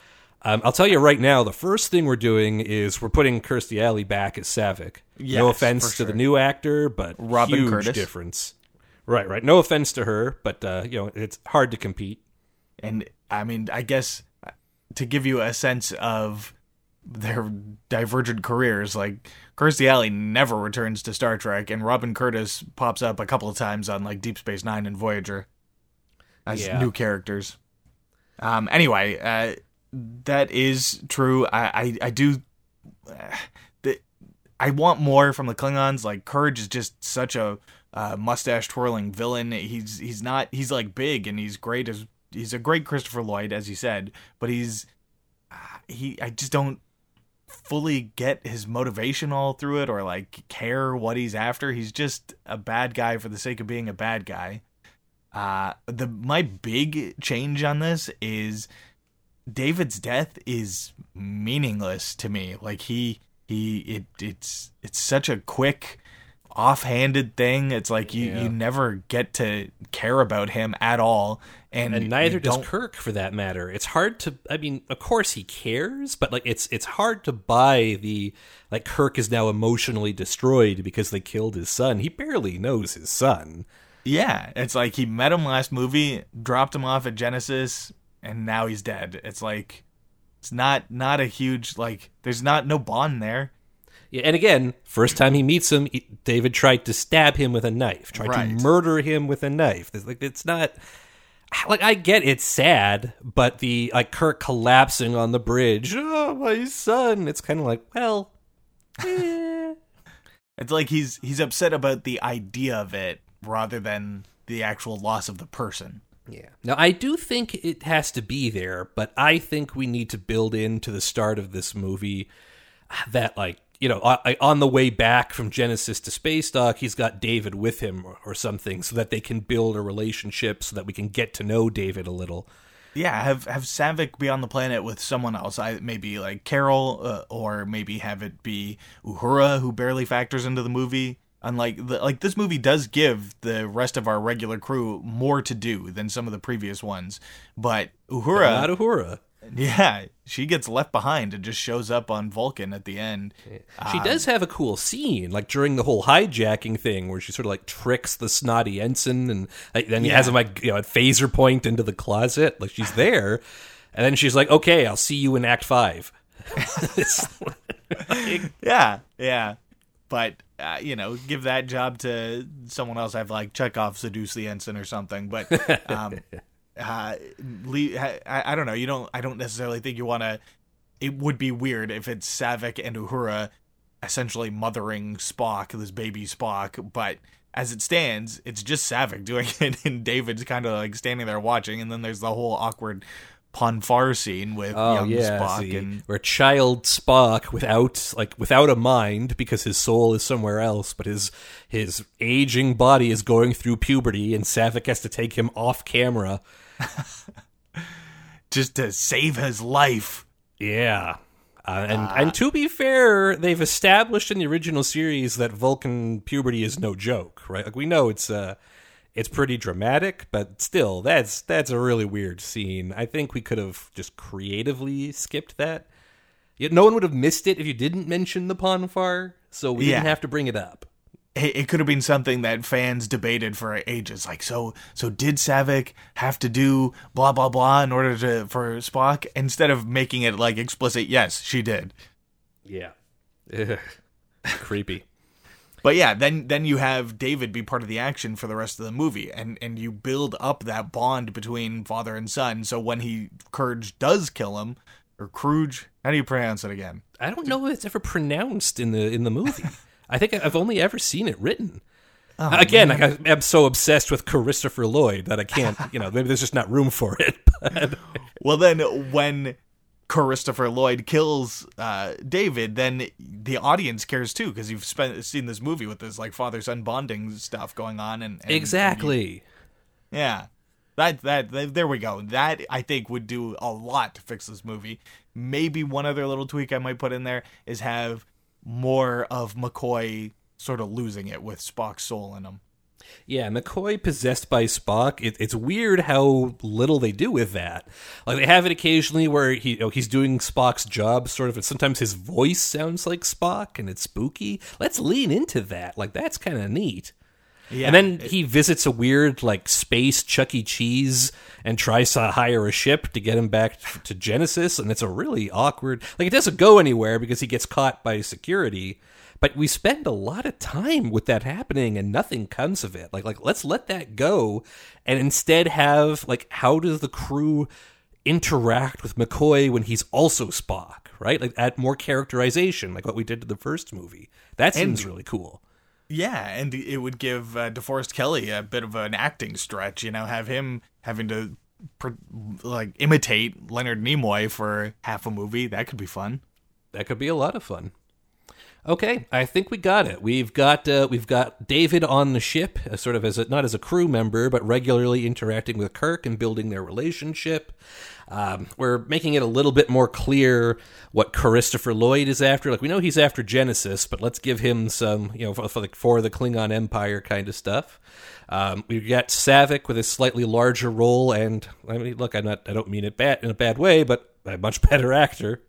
Um, I'll tell you right now, the first thing we're doing is we're putting Kirstie Alley back as Saavik. Yes, no offense for to the new actor, but Robin huge Curtis. difference. Right, right. No offense to her, but uh, you know it's hard to compete. And I mean, I guess to give you a sense of their divergent careers, like Kirstie Alley never returns to Star Trek, and Robin Curtis pops up a couple of times on like Deep Space Nine and Voyager as Yeah. new characters. Um. Anyway, uh, that is true. I I, I do. Uh, the, I want more from the Klingons. Like Kruge is just such a uh, mustache twirling villain. He's he's not. He's like big and he's great as he's a great Christopher Lloyd as you said, but he's uh, he. I just don't fully get his motivation all through it or like care what he's after. He's just a bad guy for the sake of being a bad guy. Uh, the my big change on this is David's death is meaningless to me. Like he he it it's it's such a quick offhanded thing. It's like you Yeah. you never get to care about him at all and, and neither does Kirk for that matter. It's hard to I mean, of course he cares, but like it's it's hard to buy the like Kirk is now emotionally destroyed because they killed his son. He barely knows his son. Yeah, it's like he met him last movie, dropped him off at Genesis, and now he's dead. It's like it's not not a huge like there's not no bond there. Yeah, and again, first time he meets him, he- David tried to stab him with a knife, tried Right. to murder him with a knife. It's like it's not like I get it's sad, but the like Kirk collapsing on the bridge, oh my son. It's kind of like, well, eh. It's like he's he's upset about the idea of it rather than the actual loss of the person. Yeah. Now, I do think it has to be there, but I think we need to build into the start of this movie that, like, you know, on, on the way back from Genesis to Space Dock, he's got David with him or, something so that they can build a relationship so that we can get to know David a little. Yeah, have have Saavik be on the planet with someone else. I maybe like Carol, uh, or maybe have it be Uhura, who barely factors into the movie. Unlike the, like this movie does give the rest of our regular crew more to do than some of the previous ones, but Uhura, Not Uhura. yeah, she gets left behind and just shows up on Vulcan at the end. She Um, does have a cool scene, like during the whole hijacking thing, where she sort of like tricks the snotty ensign, and like, then he has Yeah. him like you know at phaser point into the closet, like she's there, and then she's like, "Okay, I'll see you in Act 5. Like- Yeah, yeah. But uh, you know, give that job to someone else. I've like Chekov seduce the ensign or something. But um, uh, le- I, I don't know. You don't. I don't necessarily think you want to. It would be weird if it's Saavik and Uhura essentially mothering Spock, this baby Spock. But as it stands, it's just Saavik doing it, and David's kind of like standing there watching. And then there's the whole awkward Pon farr scene with oh young yeah, Spock see, and where child Spock without like without a mind because his soul is somewhere else, but his his aging body is going through puberty, and Saavik has to take him off camera. just to save his life. Yeah. Uh, and Ah. and to be fair, they've established in the original series that Vulcan puberty is no joke, right? Like we know it's uh it's pretty dramatic, but still, that's that's a really weird scene. I think we could have just creatively skipped that. Yet no one would have missed it if you didn't mention the Pon farr, so we didn't have to bring it up. it, it could have been something that fans debated for ages. Like, so, so did Saavik have to do blah blah blah in order to for Spock? Instead of making it like explicit, yes, she did. Yeah. Ugh. Creepy. But yeah, then then you have David be part of the action for the rest of the movie, and and you build up that bond between father and son. So when he Kruge does kill him, or Kruge, how do you pronounce it again? I don't know if it's ever pronounced in the in the movie. I think I've only ever seen it written. Oh, again, like, I, I'm so obsessed with Christopher Lloyd that I can't, you know, maybe there's just not room for it. But Well, then when Christopher Lloyd kills uh, David, then the audience cares too because you've spent seen this movie with this like father son bonding stuff going on, and, and exactly. Yeah. That, that that there we go. That I think would do a lot to fix this movie. Maybe one other little tweak I might put in there is have more of McCoy sort of losing it with Spock's soul in him. Yeah, McCoy possessed by Spock. It, it's weird how little they do with that. Like they have it occasionally where he you know, he's doing Spock's job, sort of. And sometimes his voice sounds like Spock, and it's spooky. Let's lean into that. Like that's kind of neat. Yeah. and then he visits a weird like space Chuck E. Cheese and tries to hire a ship to get him back to Genesis, and it's a really awkward. Like it doesn't go anywhere because he gets caught by security. But we spend a lot of time with that happening, and nothing comes of it. Like like let's let that go, and instead have like how does the crew interact with McCoy when he's also Spock, right? Like add more characterization, like what we did to the first movie. That seems really cool. Yeah, and it would give uh, DeForest Kelley a bit of an acting stretch. You know, have him having to pr- like imitate Leonard Nimoy for half a movie. That could be fun. that could be a lot of fun. Okay, I think we got it. We've got uh, we've got David on the ship, uh, sort of as a, not as a crew member, but regularly interacting with Kirk and building their relationship. Um, we're making it a little bit more clear what Christopher Lloyd is after. Like we know he's after Genesis, but let's give him some, you know, for, for, the, for the Klingon Empire kind of stuff. Um, we've got Saavik with a slightly larger role, and I mean, look, I'm not, I don't mean it bad in a bad way, but a much better actor.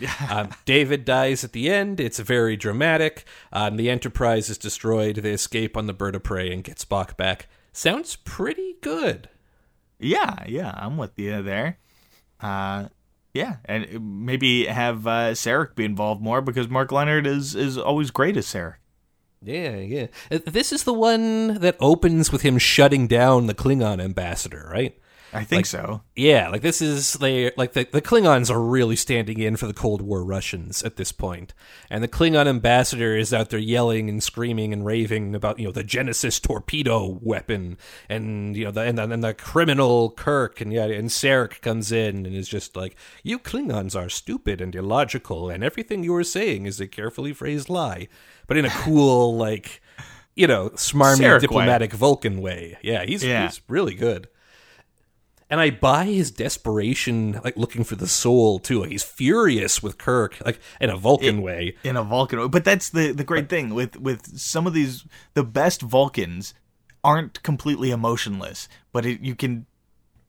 Um, David dies at the end. It's very dramatic. Um, the Enterprise is destroyed. They escape on the bird of prey and get Spock back. Sounds pretty good. Yeah, yeah, I'm with you there. Uh, yeah, and maybe have uh, Sarek be involved more because Mark Lenard is is always great as Sarek. Yeah, yeah. Uh, This is the one that opens with him shutting down the Klingon ambassador, right? I think so. Yeah, like this is they like the, the Klingons are really standing in for the Cold War Russians at this point, and the Klingon ambassador is out there yelling and screaming and raving about you know the Genesis torpedo weapon and you know the and then and the criminal Kirk and yeah and Sarek comes in and is just like you Klingons are stupid and illogical and everything you are saying is a carefully phrased lie, but in a cool like you know smarmy Sarek way. diplomatic Vulcan way. Yeah, he's Yeah. he's really good and I buy his desperation, like looking for the soul too. He's furious with Kirk, like in a Vulcan way. in a Vulcan. Way, but that's the the great thing with with some of these the best Vulcans aren't completely emotionless, but it, you can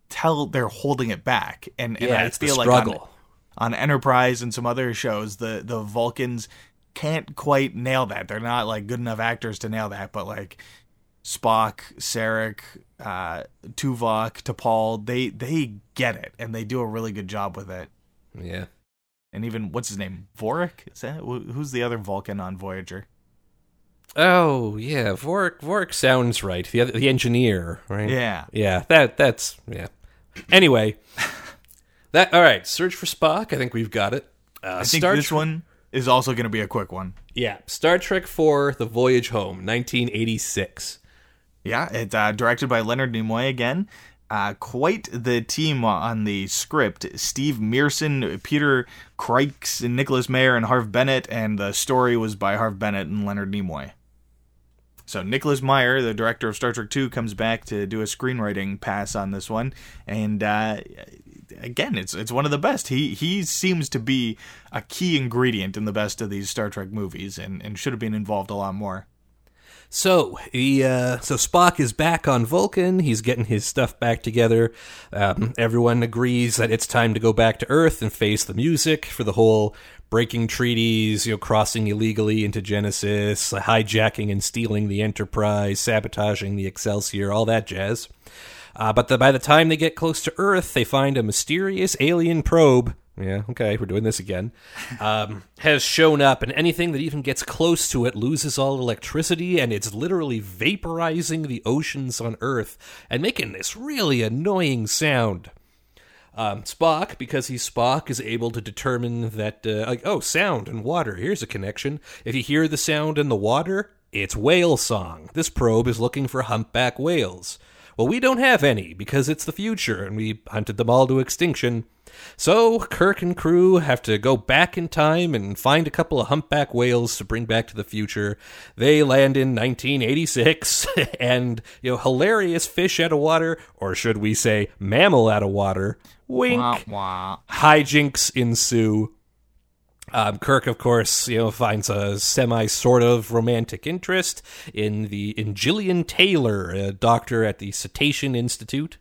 tell they're holding it back. And, and Yeah, I it's the feel like struggle. on, on Enterprise and some other shows, the the Vulcans can't quite nail that. They're not like good enough actors to nail that, but like Spock, Sarek, uh, Tuvok, T'Pol, they they get it and they do a really good job with it. Yeah, And even what's his name, Vorik? Is that who's the other Vulcan on Voyager? Oh yeah, Vorik. Vorik sounds right. The other, the engineer, right? Yeah. yeah. That that's yeah. Anyway, that all right. Search for Spock. I think we've got it. Uh, I think Star this one is also going to be a quick one. Yeah, Star Trek Four: The Voyage Home, 1986. Yeah, it's uh, directed by Leonard Nimoy again. Uh, quite the team on the script: Steve Meerson, Peter Krikes, and Nicholas Meyer, and Harve Bennett. And the story was by Harve Bennett and Leonard Nimoy. So Nicholas Meyer, the director of Star Trek II, comes back to do a screenwriting pass on this one, and uh, again, it's it's one of the best. He he seems to be a key ingredient in the best of these Star Trek movies, and, and should have been involved a lot more. So he, uh, so Spock is back on Vulcan. He's getting his stuff back together. Um, everyone agrees that it's time to go back to Earth and face the music for the whole breaking treaties, you know, crossing illegally into Genesis, hijacking and stealing the Enterprise, sabotaging the Excelsior, all that jazz. Uh, but the, by the time they get close to Earth, they find a mysterious alien probe. Yeah, okay, we're doing this again, um, has shown up, and anything that even gets close to it loses all electricity, and it's literally vaporizing the oceans on Earth and making this really annoying sound. Um, Spock, because he's Spock, is able to determine that, uh, like, oh, sound and water, here's a connection. If you hear the sound in the water, it's whale song. This probe is looking for humpback whales. Well, we don't have any because it's the future and we hunted them all to extinction. So Kirk and crew have to go back in time and find a couple of humpback whales to bring back to the future. They land in 1986 and, you know, hilarious fish out of water, or should we say mammal out of water. Wink. Wah, wah. Hijinks ensue. Um, Kirk, of course, you know, finds a semi sort of romantic interest in the in Gillian Taylor, a doctor at the Cetacean Institute.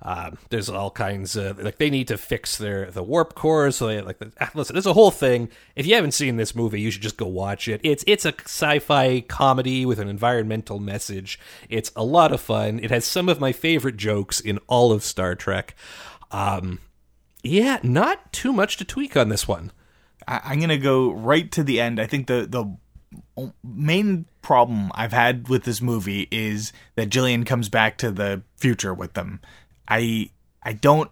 Um, there's all kinds of like they need to fix their the warp core, so they like ah, listen. There's a whole thing. If you haven't seen this movie, you should just go watch it. It's it's a sci-fi comedy with an environmental message. It's a lot of fun. It has some of my favorite jokes in all of Star Trek. Um, yeah, not too much to tweak on this one. I, I'm gonna go right to the end. I think the the main problem I've had with this movie is that Gillian comes back to the future with them. I I don't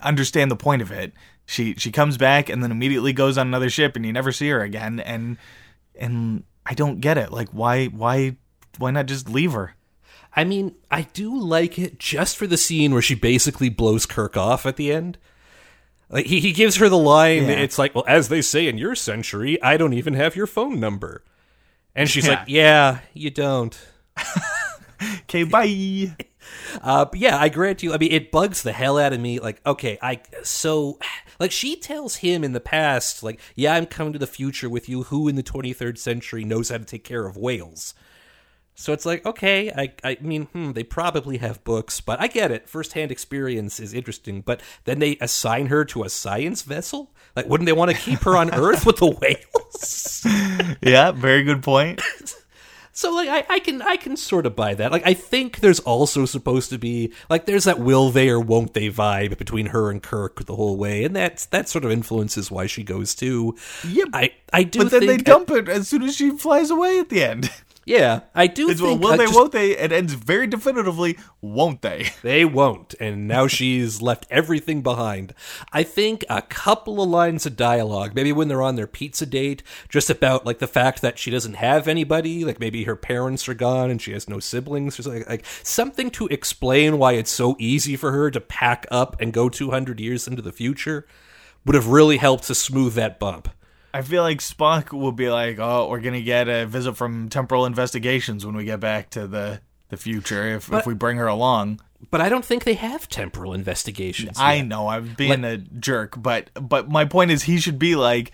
understand the point of it. She she comes back and then immediately goes on another ship and you never see her again and and I don't get it. Like why why why not just leave her? I mean, I do like it just for the scene where she basically blows Kirk off at the end. Like he, he gives her the line, Yeah. it's like, well, as they say in your century, I don't even have your phone number. And she's Yeah. like, yeah, you don't. Okay, bye. Uh, but yeah, I grant you. I mean, it bugs the hell out of me. Like, okay, I so like she tells him in the past, like, yeah, I'm coming to the future with you. Who in the 23rd century knows how to take care of whales? So it's like, okay, I, I mean, hmm, they probably have books, but I get it. Firsthand experience is interesting. But then they assign her to a science vessel. Like, wouldn't they want to keep her on Earth with the whales? yeah, very good point. So like I, I can I can sort of buy that. Like I think there's also supposed to be like there's that will they or won't they vibe between her and Kirk the whole way, and that's that sort of influences why she goes too. Yeah, I I do. But then they dump it as soon as she flies away at the end. Yeah, I do It's well, think will I they, just- won't they? It ends very definitively, won't they? They won't, and now she's left everything behind. I think a couple of lines of dialogue, maybe when they're on their pizza date, just about like the fact that she doesn't have anybody, like maybe her parents are gone and she has no siblings, or something like something to explain why it's so easy for her to pack up and go 200 years into the future, would have really helped to smooth that bump. I feel like Spock will be like, "Oh, we're gonna get a visit from Temporal Investigations when we get back to the the future if if we bring her along." But I don't think they have temporal investigations. I yet. know I'm being a jerk, but but my point is he should be like,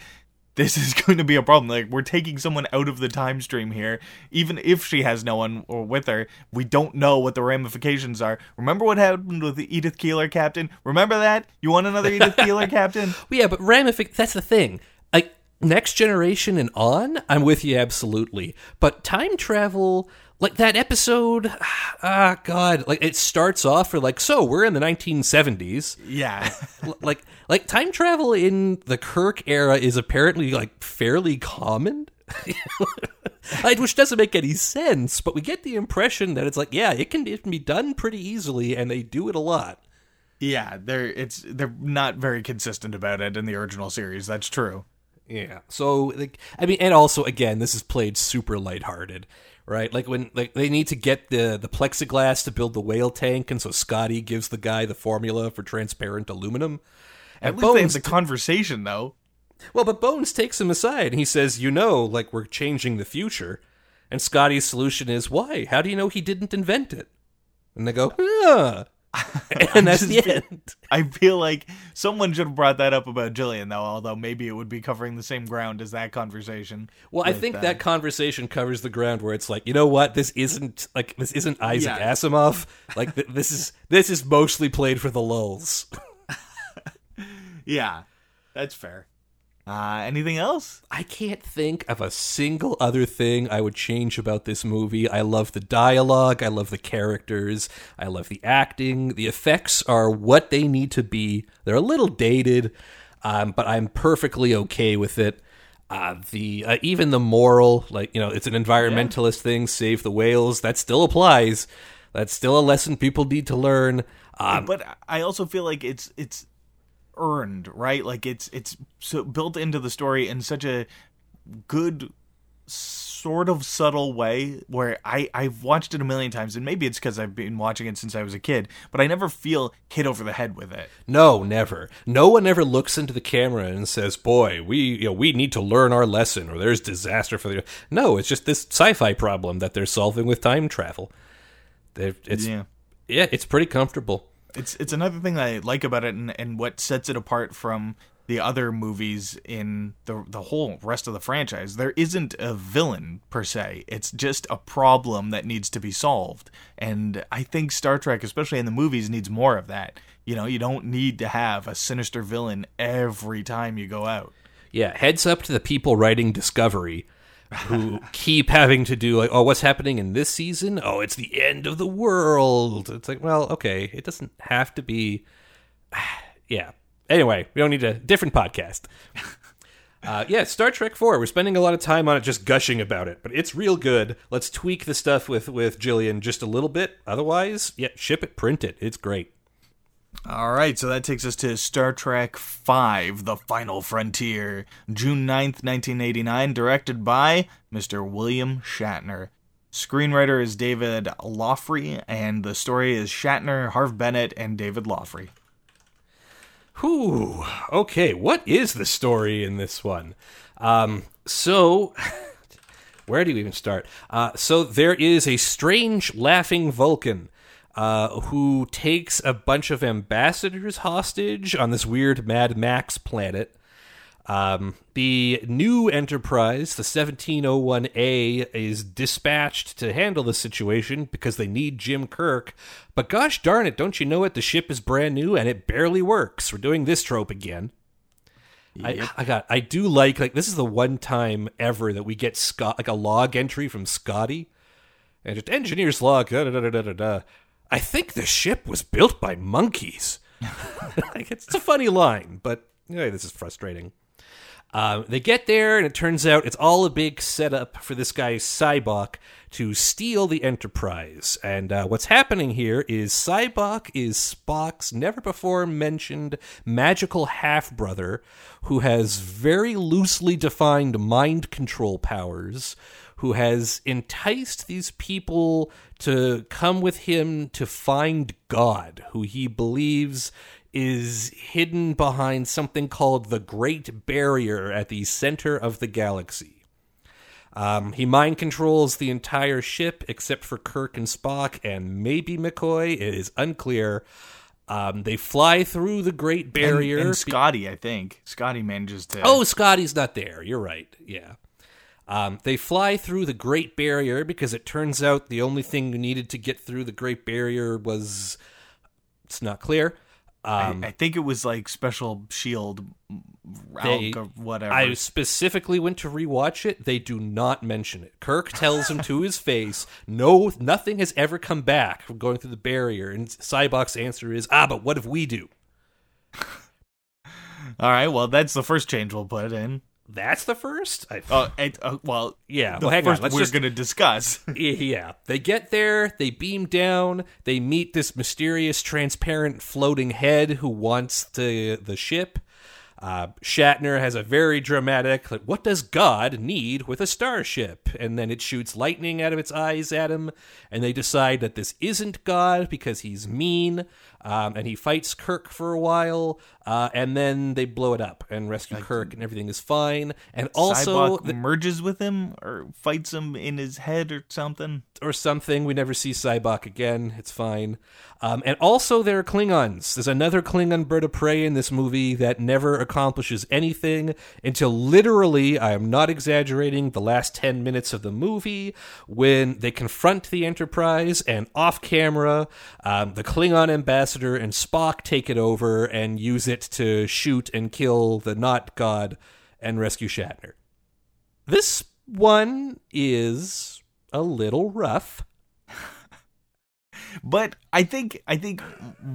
"This is going to be a problem. Like we're taking someone out of the time stream here, even if she has no one or with her. We don't know what the ramifications are. Remember what happened with the Edith Keeler, Captain? Remember that? You want another Edith Keeler, Captain? Well, yeah, but ramific that's the thing. Like next generation and on, I'm with you absolutely. But time travel, like that episode, ah god, like it starts off for like so we're in the 1970s. Yeah." Like like time travel in the Kirk era is apparently like fairly common. Which doesn't make any sense, but we get the impression that it's like, yeah, it can, it can be done pretty easily, and they do it a lot. Yeah, they're it's they're not very consistent about it in the original series. That's true. Yeah. So like I mean and also again this is played super lighthearted, right? Like when like they need to get the the plexiglass to build the whale tank and so Scotty gives the guy the formula for transparent aluminum. At And least they have Bones the conversation though. well, but Bones takes him aside and he says, "You know, like we're changing the future." And Scotty's solution is, "Why? How do you know he didn't invent it?" And they go, "Ah." and that's the just- end. I feel like someone should have brought that up about Gillian though, although maybe it would be covering the same ground as that conversation. Well, I think uh, that conversation covers the ground where it's like, you know what, this isn't like this isn't Isaac Yeah. Asimov. Like th- this is this is mostly played for the lulls. Yeah. That's fair. Uh anything else? I can't think of a single other thing I would change about this movie. I love the dialogue, I love the characters, I love the acting. The effects are what they need to be. They're a little dated. um, but I'm perfectly okay with it. Uh, the uh, even the moral, like you know, it's an environmentalist thing. Save the whales. That still applies. That's still a lesson people need to learn. Um, but I also feel like it's it's earned, right? Like it's it's so built into the story in such a good sort of subtle way where I, I've watched it a million times, and maybe it's because I've been watching it since I was a kid, but I never feel hit over the head with it. No, never. No one ever looks into the camera and says, "Boy, we you know we need to learn our lesson," or "There's disaster for the." No, it's just this sci-fi problem that they're solving with time travel. It's yeah. yeah, it's pretty comfortable. It's it's another thing that I like about it, and, and what sets it apart from the other movies in the the whole rest of the franchise. There isn't a villain per se. It's just a problem that needs to be solved. And I think Star Trek, especially in the movies, needs more of that. You know, you don't need to have a sinister villain every time you go out. Yeah, heads up to the people writing Discovery who keep having to do like, oh, what's happening in this season? Oh, it's the end of the world. It's like, well, okay, it doesn't have to be. yeah, Anyway, we don't need a different podcast. Uh, yeah, Star Trek Four. We're spending a lot of time on it, just gushing about it, but it's real good. Let's tweak the stuff with with Gillian just a little bit. Otherwise, yeah, ship it, print it. It's great. All right, so that takes us to Star Trek V The Final Frontier, June 9th, 1989, directed by Mr. William Shatner. Screenwriter is David Loughery, and the story is Shatner, Harve Bennett, and David Loughery. Whew. Okay, what is the story in this one? Um, so, where do you even start? Uh, so, there is a strange laughing Vulcan uh, who takes a bunch of ambassadors hostage on this weird Mad Max planet. Um, the new Enterprise, the 1701A, is dispatched to handle the situation because they need Jim Kirk. But gosh darn it, don't you know it? The ship is brand new and it barely works. We're doing this trope again. Yep. I, I got. I do like like this is the one time ever that we get Scott like a log entry from Scotty, and just engineer's log. Da, da, da, da, da, da. I think the ship was built by monkeys. like it's, a funny line, but anyway, this is frustrating. Um, they get there, and it turns out it's all a big setup for this guy Sybok to steal the Enterprise. And uh, what's happening here is Sybok is Spock's never before mentioned magical half brother who has very loosely defined mind control powers. Who has enticed these people to come with him to find God, who he believes is hidden behind something called the Great Barrier at the center of the galaxy. Um, he mind controls the entire ship except for Kirk and Spock and maybe McCoy. It is unclear. Um, they fly through the Great Barrier. And, and Scotty, I think. Scotty manages to. Oh, Scotty's not there. You're right. Yeah. Um, they fly through the Great Barrier because it turns out the only thing needed to get through the Great Barrier was. It's not clear. Um, I, I, think it was like special shield they, or whatever. I specifically went to rewatch it. They do not mention it. Kirk tells him to his face, "No, nothing has ever come back from going through the barrier." And Sybok's answer is, "Ah, but what if we do?" All right, well, that's the first change we'll put in. That's the first. I, uh, it, uh, well, yeah. The well, hang first on. Let's we're just, going to discuss. yeah, they get there. They beam down. They meet this mysterious, transparent, floating head who wants the the ship. Uh, Shatner has a very dramatic, like, what does God need with a starship? And then it shoots lightning out of its eyes at him, and they decide that this isn't God because he's mean, um, and he fights Kirk for a while, uh, and then they blow it up and rescue like, Kirk, and everything is fine. And also, the, merges with him or fights him in his head or something, or something. We never see Sybok again. It's fine. Um, and also, there are Klingons. There's another Klingon bird of prey in this movie that never accomplishes anything until literally, I am not exaggerating, the last 10 minutes of the movie when they confront the Enterprise and off camera, um, the Klingon ambassador and Spock take it over and use it to shoot and kill the not God and rescue Shatner. This one is a little rough. But I think I think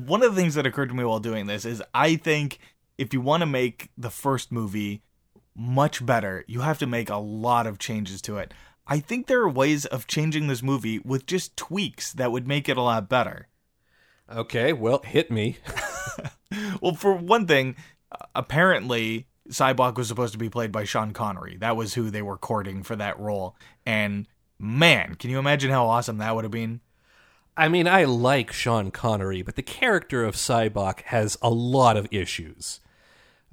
one of the things that occurred to me while doing this is I think if you want to make the first movie much better, you have to make a lot of changes to it. I think there are ways of changing this movie with just tweaks that would make it a lot better. Okay, well, hit me. well, for one thing, apparently Sybok was supposed to be played by Sean Connery. That was who they were courting for that role. And man, can you imagine how awesome that would have been? I mean, I like Sean Connery, but the character of Sybok has a lot of issues.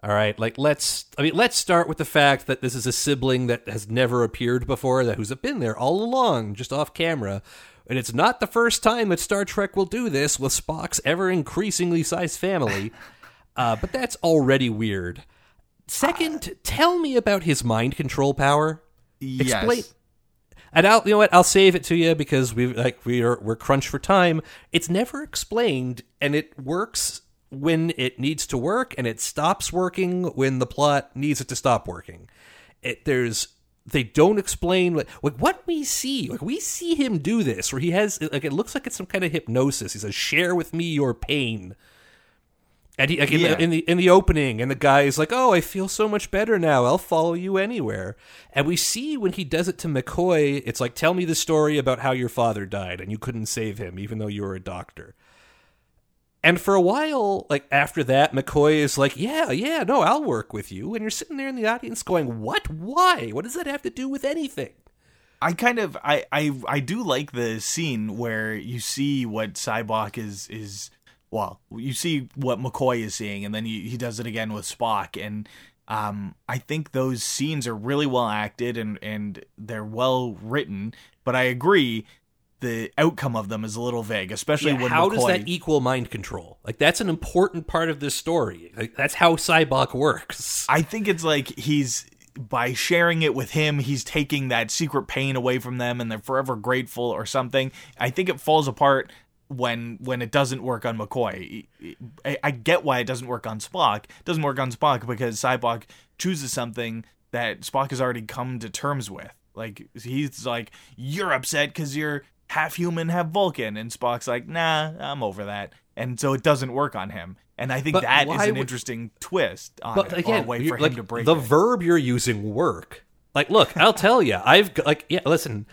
All right, like let's I mean, let's start with the fact that this is a sibling that has never appeared before, that who's been there all along, just off camera. And it's not the first time that Star Trek will do this with Spock's ever increasingly sized family. uh, but that's already weird. Second, uh, tell me about his mind control power. Yes. Explain and I'll you know what I'll save it to you because we like we are we're crunched for time. It's never explained, and it works when it needs to work, and it stops working when the plot needs it to stop working. It, there's they don't explain like, like what we see. Like we see him do this, where he has like it looks like it's some kind of hypnosis. He says, "Share with me your pain." And he like in, yeah. the, in the in the opening, and the guy is like, "Oh, I feel so much better now. I'll follow you anywhere." And we see when he does it to McCoy, it's like, "Tell me the story about how your father died and you couldn't save him, even though you were a doctor." And for a while, like after that, McCoy is like, "Yeah, yeah, no, I'll work with you." And you're sitting there in the audience going, "What? Why? What does that have to do with anything?" I kind of I I I do like the scene where you see what Sybok is is well, you see what McCoy is seeing, and then he, he does it again with Spock. And um, I think those scenes are really well acted and, and they're well written. But I agree, the outcome of them is a little vague, especially yeah, when how McCoy... does that equal mind control? Like that's an important part of this story. Like, that's how Sybok works. I think it's like he's by sharing it with him, he's taking that secret pain away from them, and they're forever grateful or something. I think it falls apart when when it doesn't work on McCoy. I, I, get why it doesn't work on Spock. It doesn't work on Spock because Sybok chooses something that Spock has already come to terms with. Like he's like, "You're upset because you're half human, half Vulcan," and Spock's like, "Nah, I'm over that." And so it doesn't work on him. And I think but that is an would, interesting twist on but it, again, way for him like, to break the it. verb you're using work. Like, look, I'll tell you, I've like, yeah, listen,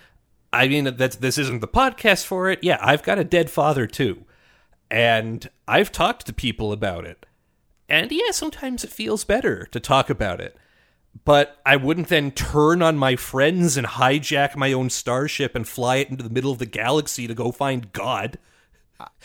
I mean, that's this isn't the podcast for it. Yeah, I've got a dead father too, and I've talked to people about it. And yeah, sometimes it feels better to talk about it. But I wouldn't then turn on my friends and hijack my own starship and fly it into the middle of the galaxy to go find God.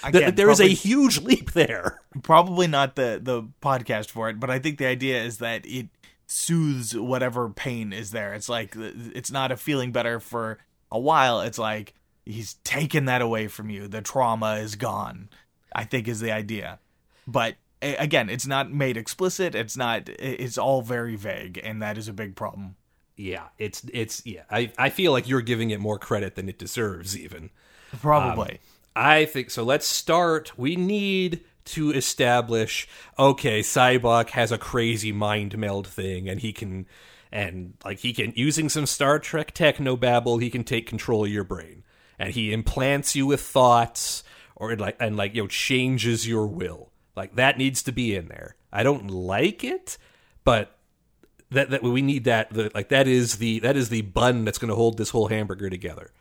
Again, there is a huge leap there. Probably not the the podcast for it, but I think the idea is that it soothes whatever pain is there. It's like it's not a feeling better for a while, it's like he's taken that away from you. The trauma is gone. I think is the idea, but again, it's not made explicit. It's not. It's all very vague, and that is a big problem. Yeah, it's it's yeah. I I feel like you're giving it more credit than it deserves, even. Probably. Um, I think so. Let's start. We need to establish okay, Sybok has a crazy mind meld thing, and he can and like he can using some Star Trek techno babble, he can take control of your brain, and he implants you with thoughts or like and like you know changes your will. Like that needs to be in there. I don't like it, but that that we need that the, like that is the that is the bun that's going to hold this whole hamburger together.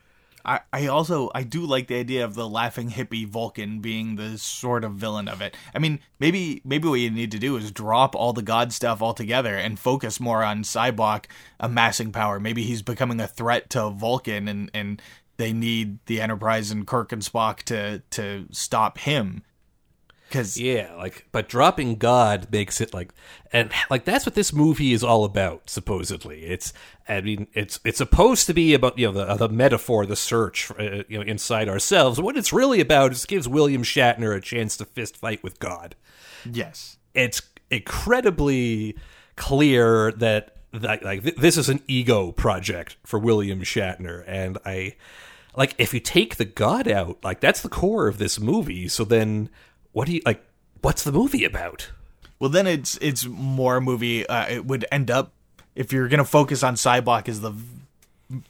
I, I also I do like the idea of the laughing hippie Vulcan being the sort of villain of it. I mean, maybe maybe what you need to do is drop all the god stuff altogether and focus more on Sybok amassing power. Maybe he's becoming a threat to Vulcan and and they need the Enterprise and Kirk and Spock to to stop him. Cause yeah, like but dropping God makes it like and like that's what this movie is all about. Supposedly, it's I mean it's it's supposed to be about you know the the metaphor, the search uh, you know inside ourselves. What it's really about is gives William Shatner a chance to fist fight with God. Yes, it's incredibly clear that that like th- this is an ego project for William Shatner, and I like if you take the God out, like that's the core of this movie. So then what do you like? What's the movie about? Well, then it's it's more a movie. Uh, it would end up if you're gonna focus on Sybok as the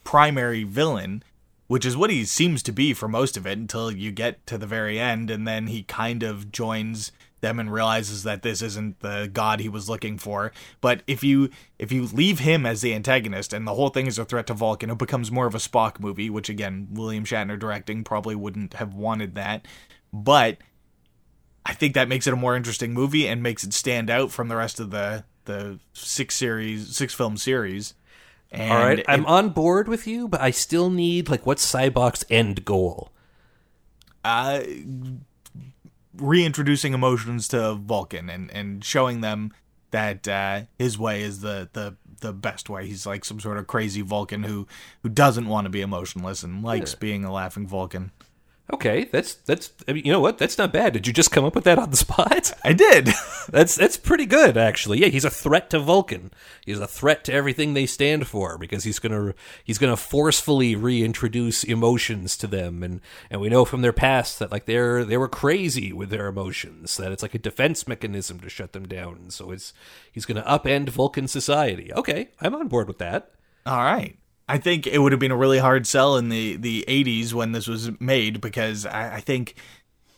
primary villain, which is what he seems to be for most of it until you get to the very end, and then he kind of joins them and realizes that this isn't the god he was looking for. But if you if you leave him as the antagonist and the whole thing is a threat to Vulcan, it becomes more of a Spock movie, which again, William Shatner directing probably wouldn't have wanted that. But I think that makes it a more interesting movie and makes it stand out from the rest of the the six series six film series. And All right, I'm on board with you, but I still need like what's Sybok's end goal? uh, reintroducing emotions to Vulcan and, and showing them that uh, his way is the, the the best way. He's like some sort of crazy Vulcan who who doesn't want to be emotionless and likes being a laughing Vulcan. Okay, that's that's I mean, you know what? That's not bad. Did you just come up with that on the spot? I did. That's that's pretty good actually. Yeah, he's a threat to Vulcan. He's a threat to everything they stand for because he's gonna he's gonna forcefully reintroduce emotions to them, and and we know from their past that like they're they were crazy with their emotions. That it's like a defense mechanism to shut them down. So it's he's gonna upend Vulcan society. Okay, I'm on board with that. All right. I think it would have been a really hard sell in the, the 80s when this was made because I, I think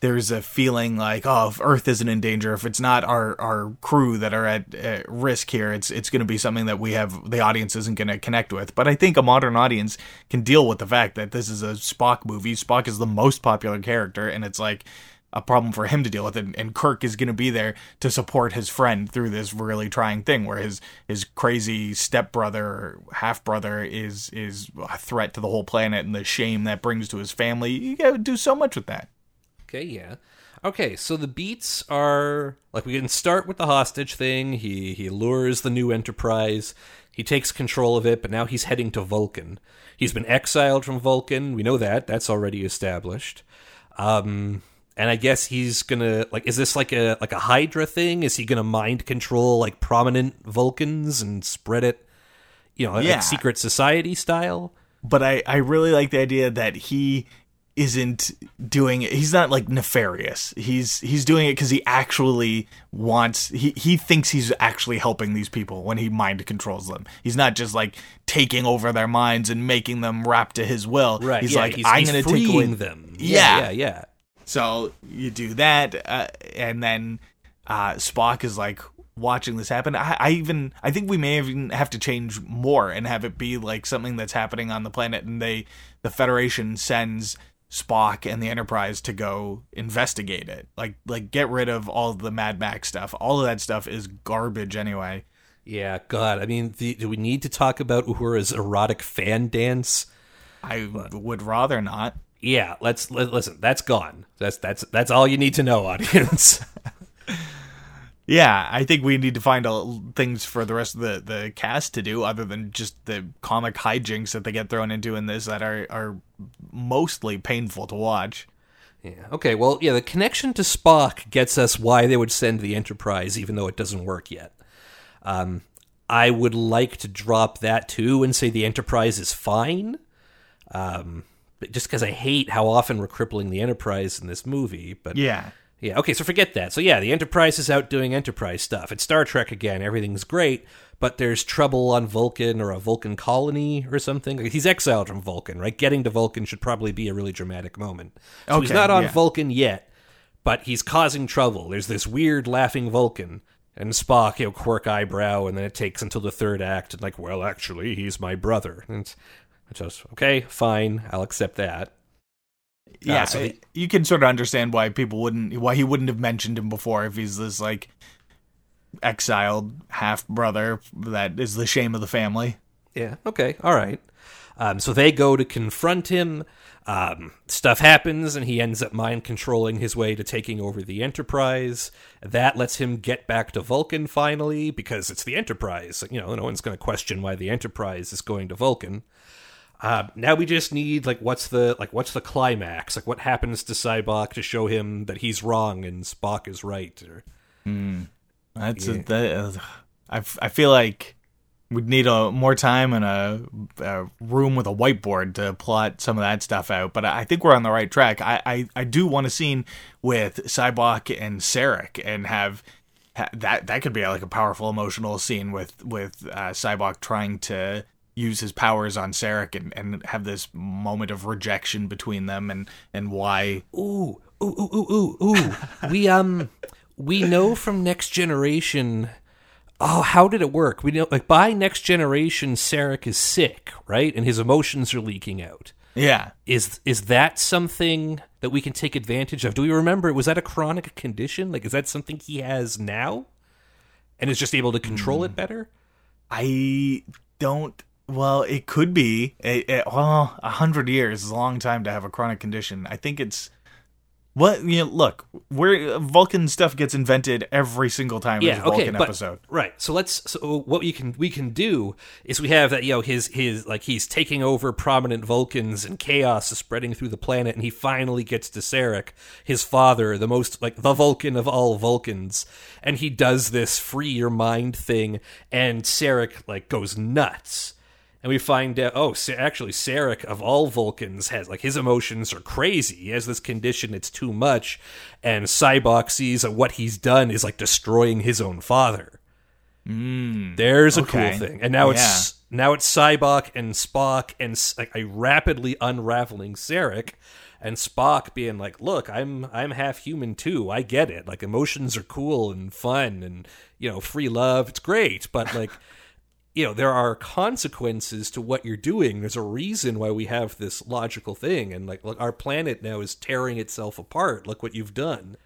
there's a feeling like, oh, if Earth isn't in danger, if it's not our, our crew that are at, at risk here, it's it's going to be something that we have the audience isn't going to connect with. But I think a modern audience can deal with the fact that this is a Spock movie. Spock is the most popular character, and it's like a problem for him to deal with and, and Kirk is going to be there to support his friend through this really trying thing where his his crazy stepbrother half brother is is a threat to the whole planet and the shame that brings to his family you got to do so much with that Okay, yeah. Okay, so the beats are like we can start with the hostage thing. He he lures the new Enterprise. He takes control of it, but now he's heading to Vulcan. He's been exiled from Vulcan. We know that. That's already established. Um and I guess he's gonna like is this like a like a Hydra thing? Is he gonna mind control like prominent Vulcans and spread it you know, Yeah. like secret society style? but I I really like the idea that he isn't doing it he's not like nefarious he's he's doing it because he actually wants he he thinks he's actually helping these people when he mind controls them he's not just like taking over their minds and making them rap to his will Right. he's yeah, like he's, i'm he's gonna take away freeing them. Yeah. yeah, yeah. So you do that, uh, and then uh, Spock is like watching this happen. I, I even I think we may even have to change more and have it be like something that's happening on the planet, and they the Federation sends Spock and the Enterprise to go investigate it. Like like get rid of all the Mad Max stuff. All of that stuff is garbage anyway. Yeah, God. I mean, the, do we need to talk about Uhura's erotic fan dance? I would rather not. Yeah, let's let, listen. That's gone. That's that's that's all you need to know, audience. Yeah, I think we need to find uh, things for the rest of the, the cast to do other than just the comic hijinks that they get thrown into in this that are, are mostly painful to watch. yeah. Okay. Well, yeah. The connection to Spock gets us why they would send the Enterprise, even though it doesn't work yet. Um, I would like to drop that too and say the Enterprise is fine. Um, just because I hate how often we're crippling the Enterprise in this movie, but Yeah. Yeah, okay, so forget that. So yeah, the Enterprise is out doing Enterprise stuff. It's Star Trek again, everything's great, but there's trouble on Vulcan or a Vulcan colony or something. Like, he's exiled from Vulcan, right? Getting to Vulcan should probably be a really dramatic moment. So he's not on yeah. Vulcan yet, but he's causing trouble. There's this weird laughing Vulcan. And Spock, you know, quirk eyebrow, and then it takes until the third act, and like, well, actually, he's my brother. And it's just, okay, fine, I'll accept that. Yeah, so the- you can sort of understand why people wouldn't, why he wouldn't have mentioned him before if he's this like exiled half brother that is the shame of the family. Yeah. Okay. All right. Um, so they go to confront him. Um, stuff happens, and he ends up mind controlling his way to taking over the Enterprise. That lets him get back to Vulcan finally because it's the Enterprise. You know, no one's going to question why the Enterprise is going to Vulcan. Uh, now we just need like what's the like what's the climax? Like what happens to Sybok to show him that he's wrong and Spock is right? Or That's a, that, uh, I, f- I feel like we'd need a more time and a, a room with a whiteboard to plot some of that stuff out. But I think we're on the right track. I I, I do want a scene with Sybok and Sarek and have. ha- That that could be like a powerful emotional scene with with uh, Sybok trying to use his powers on Sarek and, and have this moment of rejection between them and and why ooh, ooh, ooh, ooh, ooh, ooh. we um, we know from Next Generation. Oh, how did it work? We know, like by Next Generation, Sarek is sick, right, and his emotions are leaking out. Yeah. Is is that something that we can take advantage of? Do we remember? Was that a chronic condition? Like, is that something he has now, and is just able to control it better? I don't. Well, it could be. It, it- well, a hundred years is a long time to have a chronic condition. I think it's. What you know, look, where Vulcan stuff gets invented every single time there's a Vulcan but, episode. Right. So let's. So what we can we can do is we have that you know his his like he's taking over prominent Vulcans and chaos is spreading through the planet and he finally gets to Sarek, his father, the most like the Vulcan of all Vulcans, and he does this free your mind thing and Sarek like goes nuts. And we find out, oh, actually, Sarek of all Vulcans has like his emotions are crazy. He has this condition; it's too much. And Sybok sees that what he's done is like destroying his own father. Hmm. There's a okay. cool thing, and now it's now it's Sybok and Spock and like a rapidly unraveling Sarek, and Spock being like, "Look, I'm I'm half human too. I get it. Like emotions are cool and fun, and you know, free love. It's great, but like." you know there are consequences to what you're doing there's a reason why we have this logical thing and like look our planet now is tearing itself apart look what you've done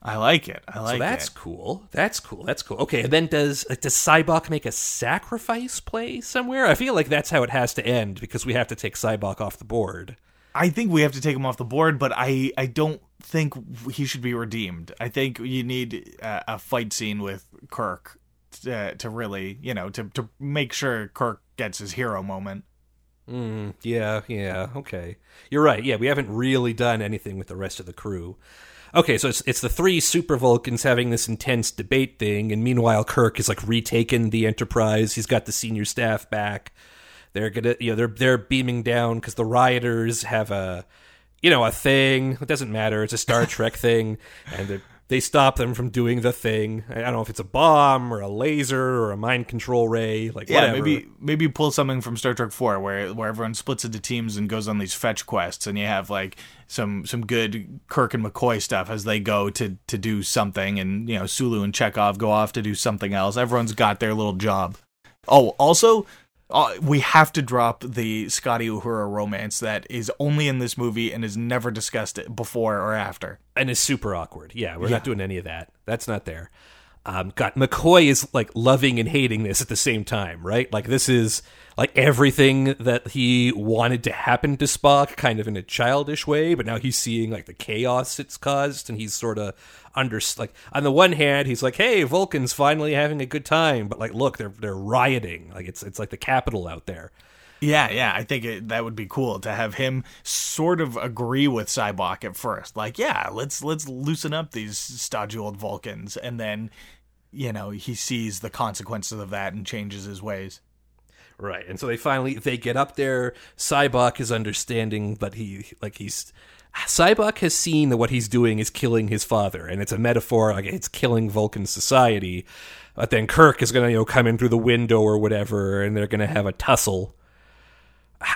I like it. I like it. so that's it. cool that's cool that's cool okay and then does like, does Sybok make a sacrifice play somewhere i feel like that's how it has to end because we have to take Sybok off the board I think we have to take him off the board, but I I don't think he should be redeemed. I think you need a, a fight scene with Kirk to, to really, you know, to to make sure Kirk gets his hero moment. Mm, yeah, yeah, okay. You're right. Yeah, we haven't really done anything with the rest of the crew. Okay, so it's it's the three super Vulcans having this intense debate thing, and meanwhile Kirk is like retaken the Enterprise. He's got the senior staff back. They're gonna, you know, they're they're beaming down because the rioters have a, you know, a thing. It doesn't matter. It's a Star Trek thing, and they they stop them from doing the thing. I don't know if it's a bomb or a laser or a mind control ray. Like Yeah, whatever. maybe maybe pull something from Star Trek Four, where where everyone splits into teams and goes on these fetch quests, and you have like some some good Kirk and McCoy stuff as they go to to do something, and you know Sulu and Chekov go off to do something else. Everyone's got their little job. Oh, also. Uh, we have to drop the Scotty Uhura romance that is only in this movie and is never discussed before or after. and is super awkward. Yeah, we're not doing any of that. That's not there. Um, God, McCoy is like loving and hating this at the same time, right? Like this is like everything that he wanted to happen to Spock, kind of in a childish way, but now he's seeing like the chaos it's caused, and he's sort of under like on the one hand, he's like, "Hey, Vulcan's finally having a good time," but like, look, they're they're rioting, like it's it's like the capital out there. Yeah, yeah, I think it, that would be cool to have him sort of agree with Sybok at first. Like, yeah, let's let's loosen up these stodgy old Vulcans, and then, you know, he sees the consequences of that and changes his ways. Right. And so they finally they get up there. Sybok is understanding, but he like he's Sybok has seen that what he's doing is killing his father, and it's a metaphor like it's killing Vulcan society. But then Kirk is gonna, you know, come in through the window or whatever, and they're gonna have a tussle.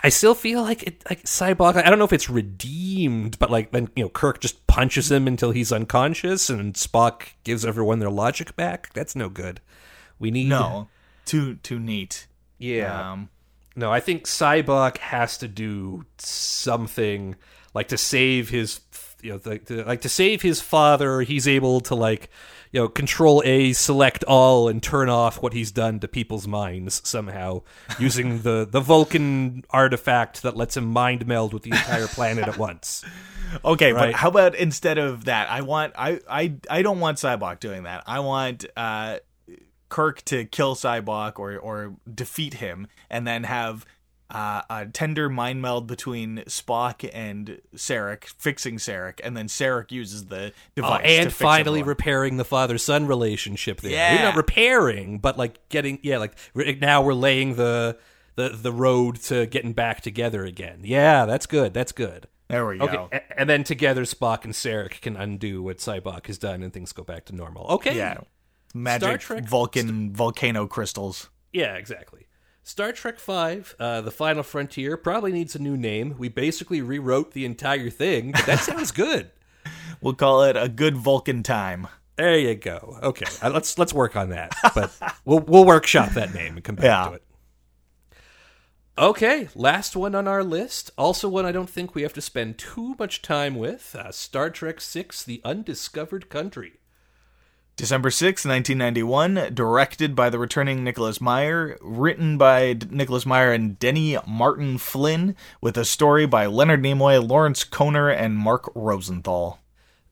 I still feel like it like Sybok I don't know if it's redeemed, but like then you know, Kirk just punches him until he's unconscious and Spock gives everyone their logic back. That's no good. We need No, too too neat. Yeah. Um, No, I think Sybok has to do something like to save his, you know, like to, like to save his father. He's able to like, you know, control A, select all, and turn off what he's done to people's minds somehow using the the Vulcan artifact that lets him mind meld with the entire planet at once. okay, Right. but how about instead of that, I want I I I don't want Sybok doing that. I want uh Kirk to kill Sybok or or defeat him, and then have. Uh, a tender mind meld between Spock and Sarek, fixing Sarek, and then Sarek uses the Oh, device and finally everyone. repairing the father son relationship there. Yeah. Maybe not repairing, but like getting yeah, like now we're laying the the the road to getting back together again. Yeah, that's good. That's good. There we go. A- and then together Spock and Sarek can undo what Sybok has done and things go back to normal. Okay. Yeah. Magic Vulcan volcano crystals. Yeah, exactly. Star Trek Five, uh, The Final Frontier, probably needs a new name. We basically rewrote the entire thing, that sounds good. We'll call it a good Vulcan time. There you go. Okay, uh, let's let's work on that. But we'll we'll workshop that name and come back Yeah. to it. Okay, last one on our list. Also, one I don't think we have to spend too much time with. Uh, Star Trek Six: The Undiscovered Country. December sixth, 1991, directed by the returning Nicholas Meyer, written by D- Nicholas Meyer and Denny Martin Flynn, with a story by Leonard Nimoy, Lawrence Konner, and Mark Rosenthal.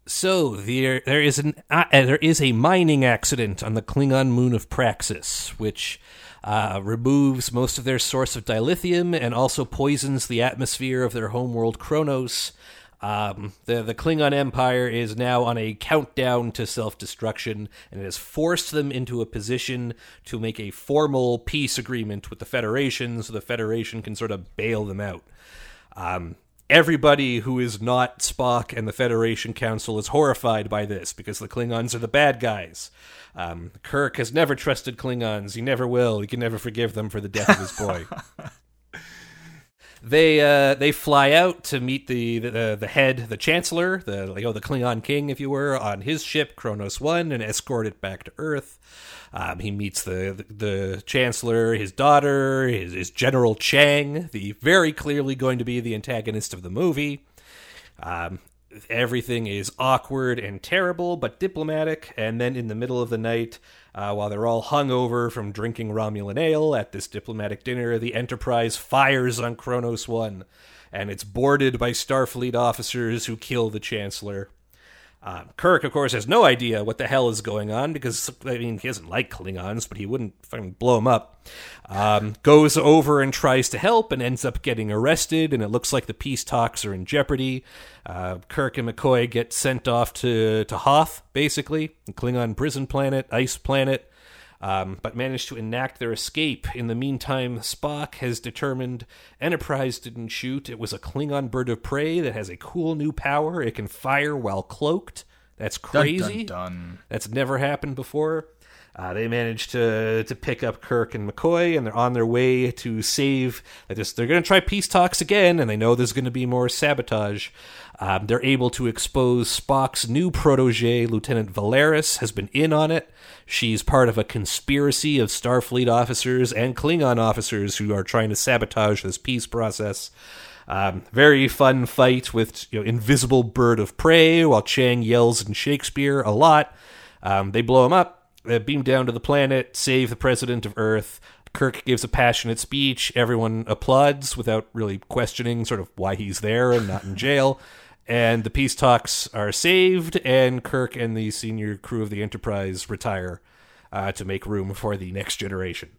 So there, there is an uh, there is a mining accident on the Klingon moon of Praxis, which uh, removes most of their source of dilithium and also poisons the atmosphere of their homeworld Kronos. Um, the the Klingon Empire is now on a countdown to self destruction, and it has forced them into a position to make a formal peace agreement with the Federation, so the Federation can sort of bail them out. Um, everybody who is not Spock and the Federation Council is horrified by this because the Klingons are the bad guys. Um, Kirk has never trusted Klingons. He never will. He can never forgive them for the death of his boy. they uh, they fly out to meet the, the the head, the Chancellor, the you know the Klingon King, if you were, on his ship Kronos One, and escort it back to Earth. Um, he meets the, the the Chancellor, his daughter, his, his General Chang, the very clearly going to be the antagonist of the movie. Um, everything is awkward and terrible, but diplomatic. And then in the middle of the night, uh, while they're all hungover from drinking Romulan ale at this diplomatic dinner, the Enterprise fires on Kronos 1, and it's boarded by Starfleet officers who kill the Chancellor. Um, Kirk, of course, has no idea what the hell is going on because, I mean, he doesn't like Klingons, but he wouldn't fucking blow them up. Um, goes over and tries to help and ends up getting arrested, and it looks like the peace talks are in jeopardy. Uh, Kirk and McCoy get sent off to, to Hoth, basically, Klingon prison planet, ice planet um, but managed to enact their escape. In the meantime, Spock has determined Enterprise didn't shoot. It was a Klingon bird of prey that has a cool new power. It can fire while cloaked. That's Dun, crazy. dun, dun. That's never happened before. Uh, they manage to to pick up Kirk and McCoy, and they're on their way to save. They just they're going to try peace talks again, and they know there's going to be more sabotage. Um, they're able to expose Spock's new protege, Lieutenant Valeris, has been in on it. She's part of a conspiracy of Starfleet officers and Klingon officers who are trying to sabotage this peace process. Um, very fun fight with you know, invisible bird of prey while Chang yells in Shakespeare a lot. Um, they blow him up, they beam down to the planet, save the president of Earth. Kirk gives a passionate speech. Everyone applauds without really questioning sort of why he's there and not in jail. And the peace talks are saved, and Kirk and the senior crew of the Enterprise retire uh, to make room for the next generation.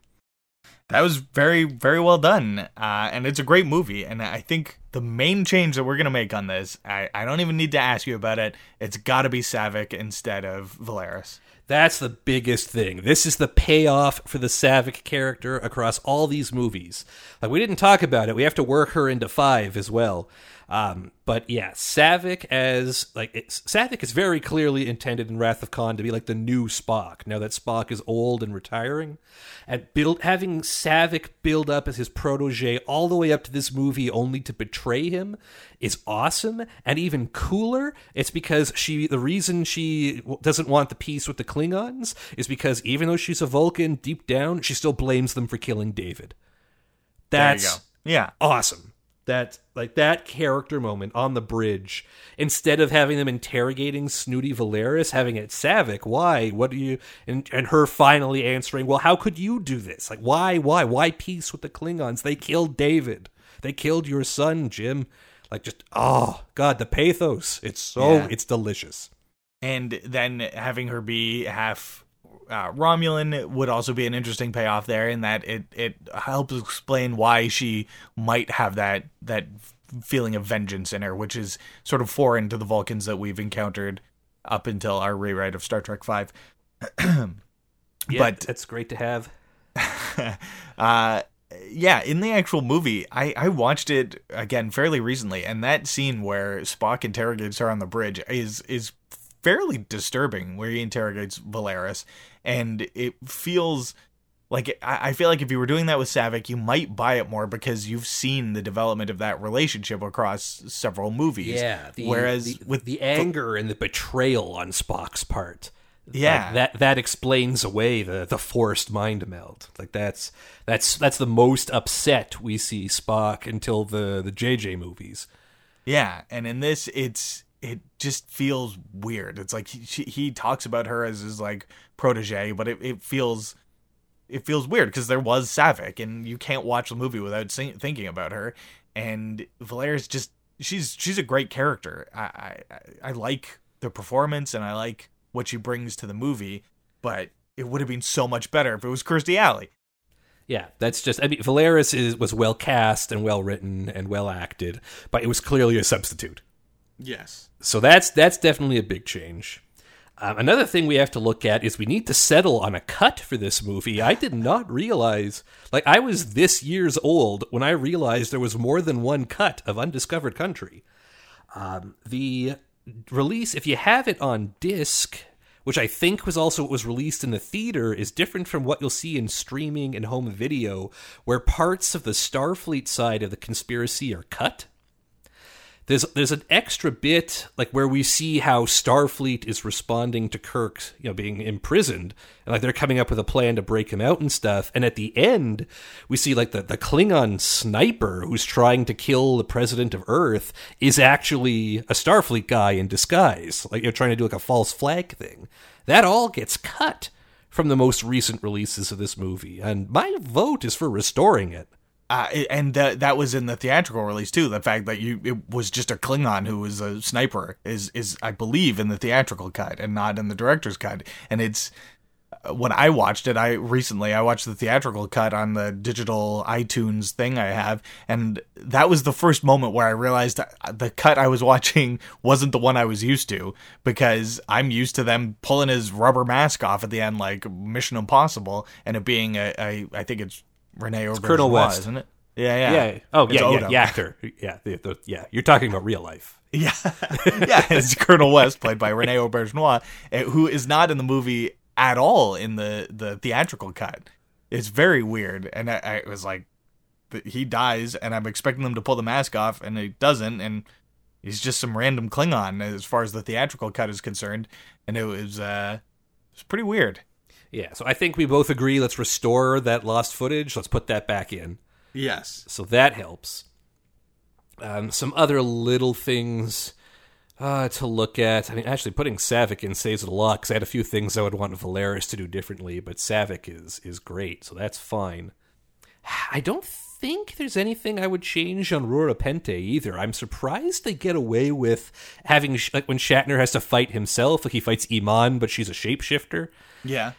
That was very, very well done. Uh, and it's a great movie. And I think the main change that we're going to make on this, I, I don't even need to ask you about it. It's got to be Saavik instead of Valeris. That's the biggest thing. This is the payoff for the Saavik character across all these movies. Like we didn't talk about it. We have to work her into five as well. Um, but yeah, Saavik as like Saavik is very clearly intended in Wrath of Khan to be like the new Spock. Now that Spock is old and retiring, and build having Saavik build up as his protege all the way up to this movie only to betray him is awesome. And even cooler, it's because she the reason she doesn't want the peace with the Klingons is because even though she's a Vulcan, deep down she still blames them for killing David. That's there you go. Yeah. awesome. That like that character moment on the bridge, instead of having them interrogating snooty Valeris, having it Saavik, why? What do you and and her finally answering, Well, how could you do this? Like why, why, why peace with the Klingons? They killed David. They killed your son, Jim. Like just oh god, the pathos. It's so Yeah. it's delicious. and then having her be half uh, Romulan would also be an interesting payoff there, in that it it helps explain why she might have that that feeling of vengeance in her, which is sort of foreign to the Vulcans that we've encountered up until our rewrite of Star Trek Five. Yeah, But- that's great to have. uh yeah in the actual movie i i watched it again fairly recently and that scene where spock interrogates her on the bridge is is fairly disturbing where he interrogates valeris and it feels like I feel like if you were doing that with Saavik, you might buy it more because you've seen the development of that relationship across several movies. Yeah. The, Whereas the, with the anger and the betrayal on Spock's part, Yeah. Like, that that explains away the the forced mind meld. Like that's that's that's the most upset we see Spock until the the JJ movies. Yeah, and in this, it's it just feels weird. It's like he he talks about her as his like protege, but it, it feels it feels weird because there was Saavik, and you can't watch the movie without thinking about her. And Valeris just she's she's a great character. I, I I like the performance, and I like what she brings to the movie. But it would have been so much better if it was Kirstie Alley. Yeah, that's just. I mean, Valeris is was well cast and well written and well acted, but it was clearly a substitute. Yes. So that's that's definitely a big change. Um, another thing we have to look at is we need to settle on a cut for this movie. I did not realize, like, I was this years old when I realized there was more than one cut of Undiscovered Country. Um, the release, if you have it on disc, which I think was also what was released in the theater, is different from what you'll see in streaming and home video, where parts of the Starfleet side of the conspiracy are cut there's there's an extra bit like where we see how Starfleet is responding to Kirk, you know, being imprisoned, and like they're coming up with a plan to break him out and stuff. And at the end, we see like the the Klingon sniper who's trying to kill the president of Earth is actually a Starfleet guy in disguise, like you're trying to do like a false flag thing. That all gets cut from the most recent releases of this movie, and my vote is for restoring it. Uh, and that that was in the theatrical release too. The fact that you it was just a Klingon who was a sniper is is I believe in the theatrical cut and not in the director's cut. And it's uh, when I watched it, I recently I watched the theatrical cut on the digital iTunes thing I have, and that was the first moment where I realized the cut I was watching wasn't the one I was used to because I'm used to them pulling his rubber mask off at the end like Mission Impossible, and it being a, a I think it's Rene Auberjonois, Colonel West. isn't it? Yeah, yeah. Yeah. Oh, It's yeah, yeah, the actor. Yeah, the, the, yeah. You're talking about real life. Yeah, yeah. It's Colonel West, played by Rene Auberjonois, eh, who is not in the movie at all in the the theatrical cut. It's very weird, and I, I was like, he dies, and I'm expecting them to pull the mask off, and he doesn't, and he's just some random Klingon as far as the theatrical cut is concerned, and it was uh, it's pretty weird. Yeah. So I think we both agree. Let's restore that lost footage. Let's put that back in. Yes. So that helps. Um, some other little things uh, to look at. I mean, actually, putting Saavik in saves it a lot because I had a few things I would want Valeris to do differently, but Saavik is is great, so that's fine. I don't think there's anything I would change on Rura Penthe either. I'm surprised they get away with having like when Shatner has to fight himself, like he fights Iman, but she's a shapeshifter. Yeah.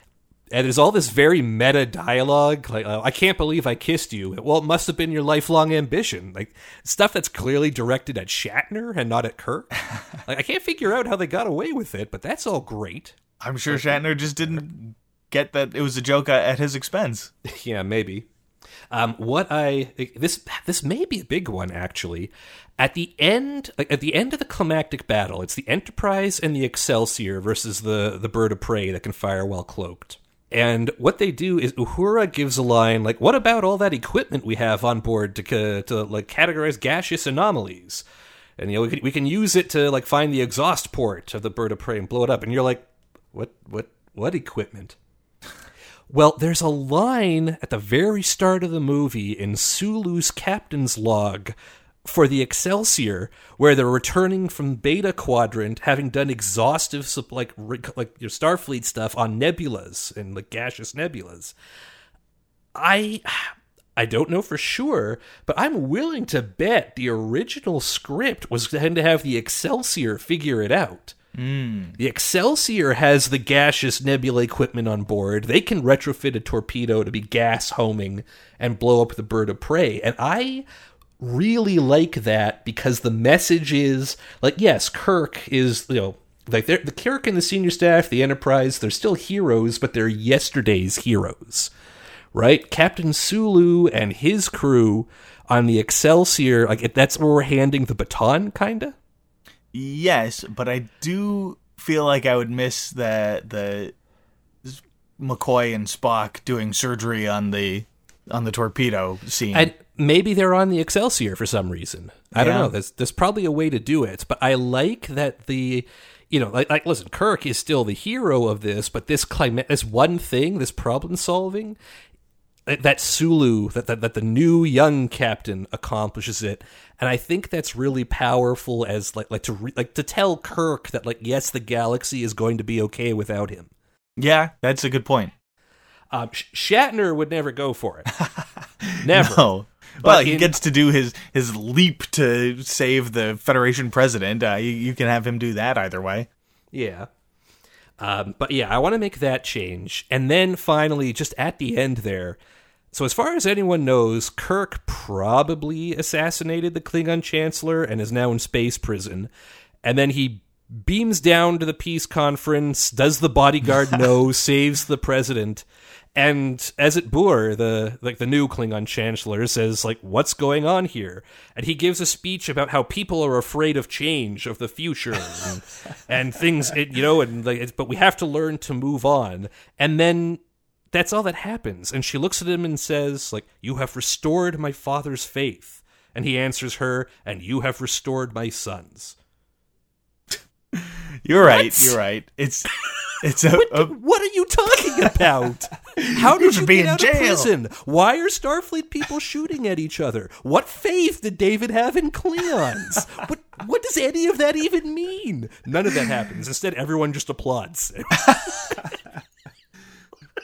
And there's all this very meta dialogue, like uh, "I can't believe I kissed you." Well, it must have been your lifelong ambition, like stuff that's clearly directed at Shatner and not at Kirk. like I can't figure out how they got away with it, but that's all great. I'm sure Shatner just didn't get that it was a joke at his expense. yeah, maybe. Um, what I this this may be a big one actually. At the end, like, at the end of the climactic battle, it's the Enterprise and the Excelsior versus the the bird of prey that can fire while cloaked. And what they do is Uhura gives a line like, "What about all that equipment we have on board to to like categorize gaseous anomalies?" And you know we can, we can use it to like find the exhaust port of the bird of prey and blow it up. And you're like, "What what what equipment?" Well, there's a line at the very start of the movie in Sulu's captain's log for the Excelsior, where they're returning from Beta Quadrant, having done exhaustive like like your Starfleet stuff on nebulas and like gaseous nebulas. I I don't know for sure, but I'm willing to bet the original script was going to have the Excelsior figure it out. Hmm. The Excelsior has the gaseous nebula equipment on board. They can retrofit a torpedo to be gas homing and blow up the bird of prey. And I really like that because the message is like, yes, Kirk is, you know, like they're, the Kirk and the senior staff, the Enterprise, they're still heroes, but they're yesterday's heroes, right? Captain Sulu and his crew on the Excelsior, like that's where we're handing the baton, kinda. Yes, but I do feel like I would miss the the McCoy and Spock doing surgery on the on the torpedo scene. Maybe they're on the Excelsior for some reason. I don't know. There's there's probably a way to do it, but I like that the you know, like, like listen, Kirk is still the hero of this, but this climate, this one thing, this problem solving, that Sulu, that, that that the new young captain accomplishes it, and I think that's really powerful as like like to re, like to tell Kirk that like yes, the galaxy is going to be okay without him. Yeah, that's a good point. Um, Sh- Shatner would never go for it. never. No. But Well, he in- gets to do his his leap to save the Federation president. Uh, you, you can have him do that either way. Yeah. Um, but yeah, I want to make that change. And then finally, just at the end there, so as far as anyone knows, Kirk probably assassinated the Klingon Chancellor and is now in space prison. And then he beams down to the peace conference, does the bodyguard know, saves the president. And Azetbur, the like the new Klingon Chancellor, says like, "What's going on here?" And he gives a speech about how people are afraid of change, of the future, and, and things, it, you know, and like, it's, but we have to learn to move on. And then that's all that happens. And she looks at him and says, "Like, you have restored my father's faith." And he answers her, "And you have restored my son's." You're right. What? You're right. It's it's a, a What are you talking about? How did should you be get in out jail. of prison? Why are Starfleet people shooting at each other? What faith did David have in Cleons? What what does any of that even mean? None of that happens. Instead, everyone just applauds.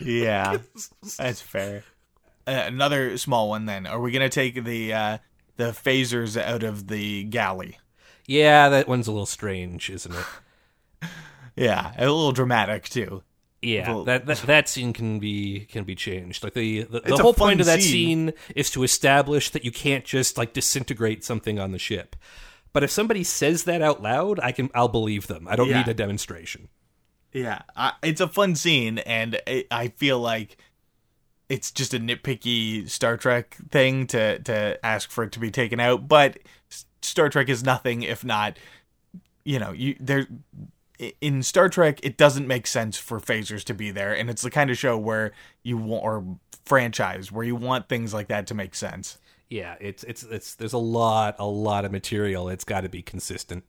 yeah. That's fair. Uh, another small one. Then are we gonna take the uh, the phasers out of the galley? Yeah, that one's a little strange, isn't it? Yeah, a little dramatic too. Yeah, that, that that scene can be can be changed. Like the the, the whole point of that scene. scene is to establish that you can't just like disintegrate something on the ship. But if somebody says that out loud, I can I'll believe them. I don't Yeah. need a demonstration. Yeah, I, it's a fun scene, and it, I feel like it's just a nitpicky Star Trek thing to to ask for it to be taken out. But Star Trek is nothing if not, you know, you there in Star Trek it doesn't make sense for phasers to be there, and it's the kind of show where you want or franchise where you want things like that to make sense. Yeah, it's it's it's there's a lot a lot of material. It's got to be consistent.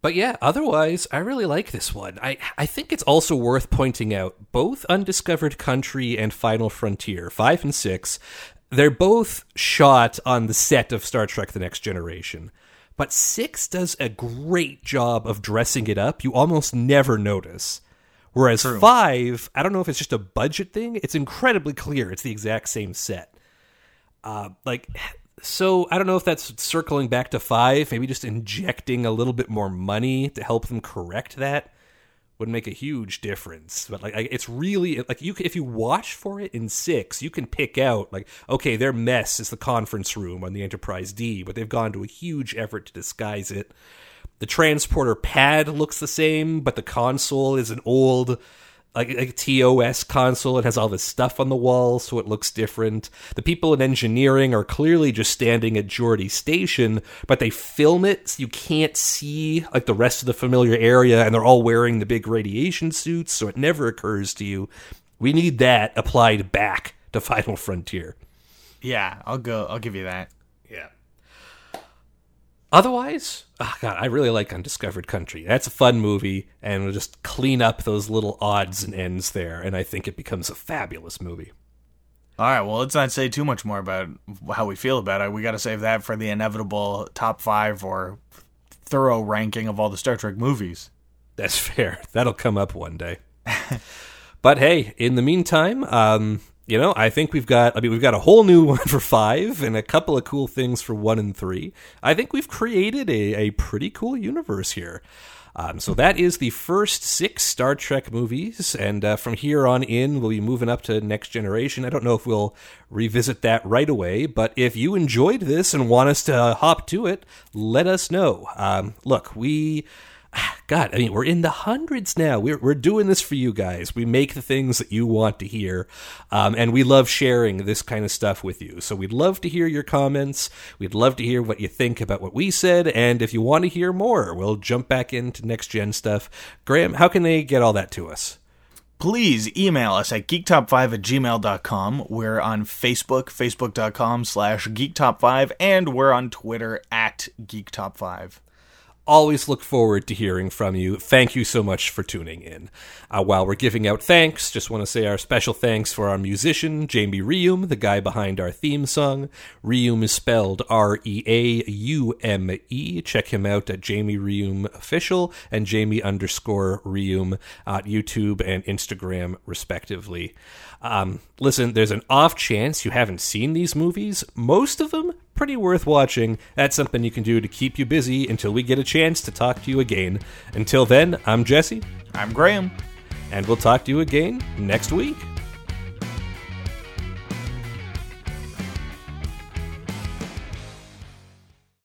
But yeah, otherwise, I really like this one. I I think it's also worth pointing out both Undiscovered Country and Final Frontier, 5 and 6, they're both shot on the set of Star Trek the Next Generation. But 6 does a great job of dressing it up. You almost never notice. Whereas 5, I don't know if it's just a budget thing, it's incredibly clear. It's the exact same set uh, like so i don't know if that's circling back to five maybe just injecting a little bit more money to help them correct that would make a huge difference. But like it's really like you if you watch for it in six you can pick out like okay their mess is the conference room on the enterprise d but they've gone to a huge effort to disguise it. The transporter pad looks the same but the console is an old like a TOS console. It has all this stuff on the wall, so it looks different. The people in engineering are clearly just standing at Geordi Station, but they film it so you can't see like the rest of the familiar area, and they're all wearing the big radiation suits, so it never occurs to you. We need that applied back to Final Frontier. Yeah, I'll go. I'll give you that. Otherwise, oh God, I really like Undiscovered Country. That's a fun movie, and we'll just clean up those little odds and ends there, and I think it becomes a fabulous movie. All right, well, let's not say too much more about how we feel about it. We got to save that for the inevitable top five or thorough ranking of all the Star Trek movies. That's fair. That'll come up one day. but hey, in the meantime, um, you know, I think we've got. I mean, we've got a whole new one for five, and a couple of cool things for one and three. I think we've created a, a pretty cool universe here. Um, so that is the first six Star Trek movies, and uh, from here on in, we'll be moving up to Next Generation. I don't know if we'll revisit that right away, but if you enjoyed this and want us to hop to it, let us know. Um, look, we. God, I mean, we're in the hundreds now. We're we're doing this for you guys. We make the things that you want to hear, um, and we love sharing this kind of stuff with you. So we'd love to hear your comments. We'd love to hear what you think about what we said, and if you want to hear more, we'll jump back into next gen stuff. Graham, how can they get all that to us? Please email us at geektop5 at gmail.com. We're on Facebook, facebook.com slash geektop5, and we're on Twitter at geektop5. Always look forward to hearing from you. Thank you so much for tuning in. Uh, while we're giving out thanks, just want to say our special thanks for our musician, Jamie Reaume, the guy behind our theme song. Reaume is spelled R E A U M E. Check him out at Jamie Reaume Official and Jamie underscore Reaume at YouTube and Instagram, respectively. Um, listen, there's an off chance you haven't seen these movies. Most of them pretty worth watching. That's something you can do to keep you busy until we get a chance to talk to you again. Until then, I'm Jesse. I'm Graham. And we'll talk to you again next week.